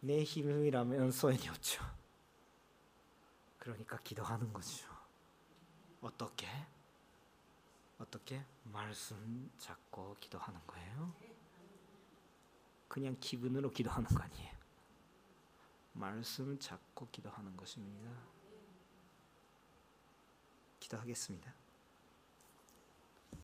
내 힘이라면 소용이 없죠. 그러니까 기도하는 거죠. 어떻게? 어떻게 말씀 잡고 기도하는 거예요? 그냥 기분으로 기도하는 거 아니에요. 말씀 잡고 기도하는 것입니다. 기도하겠습니다.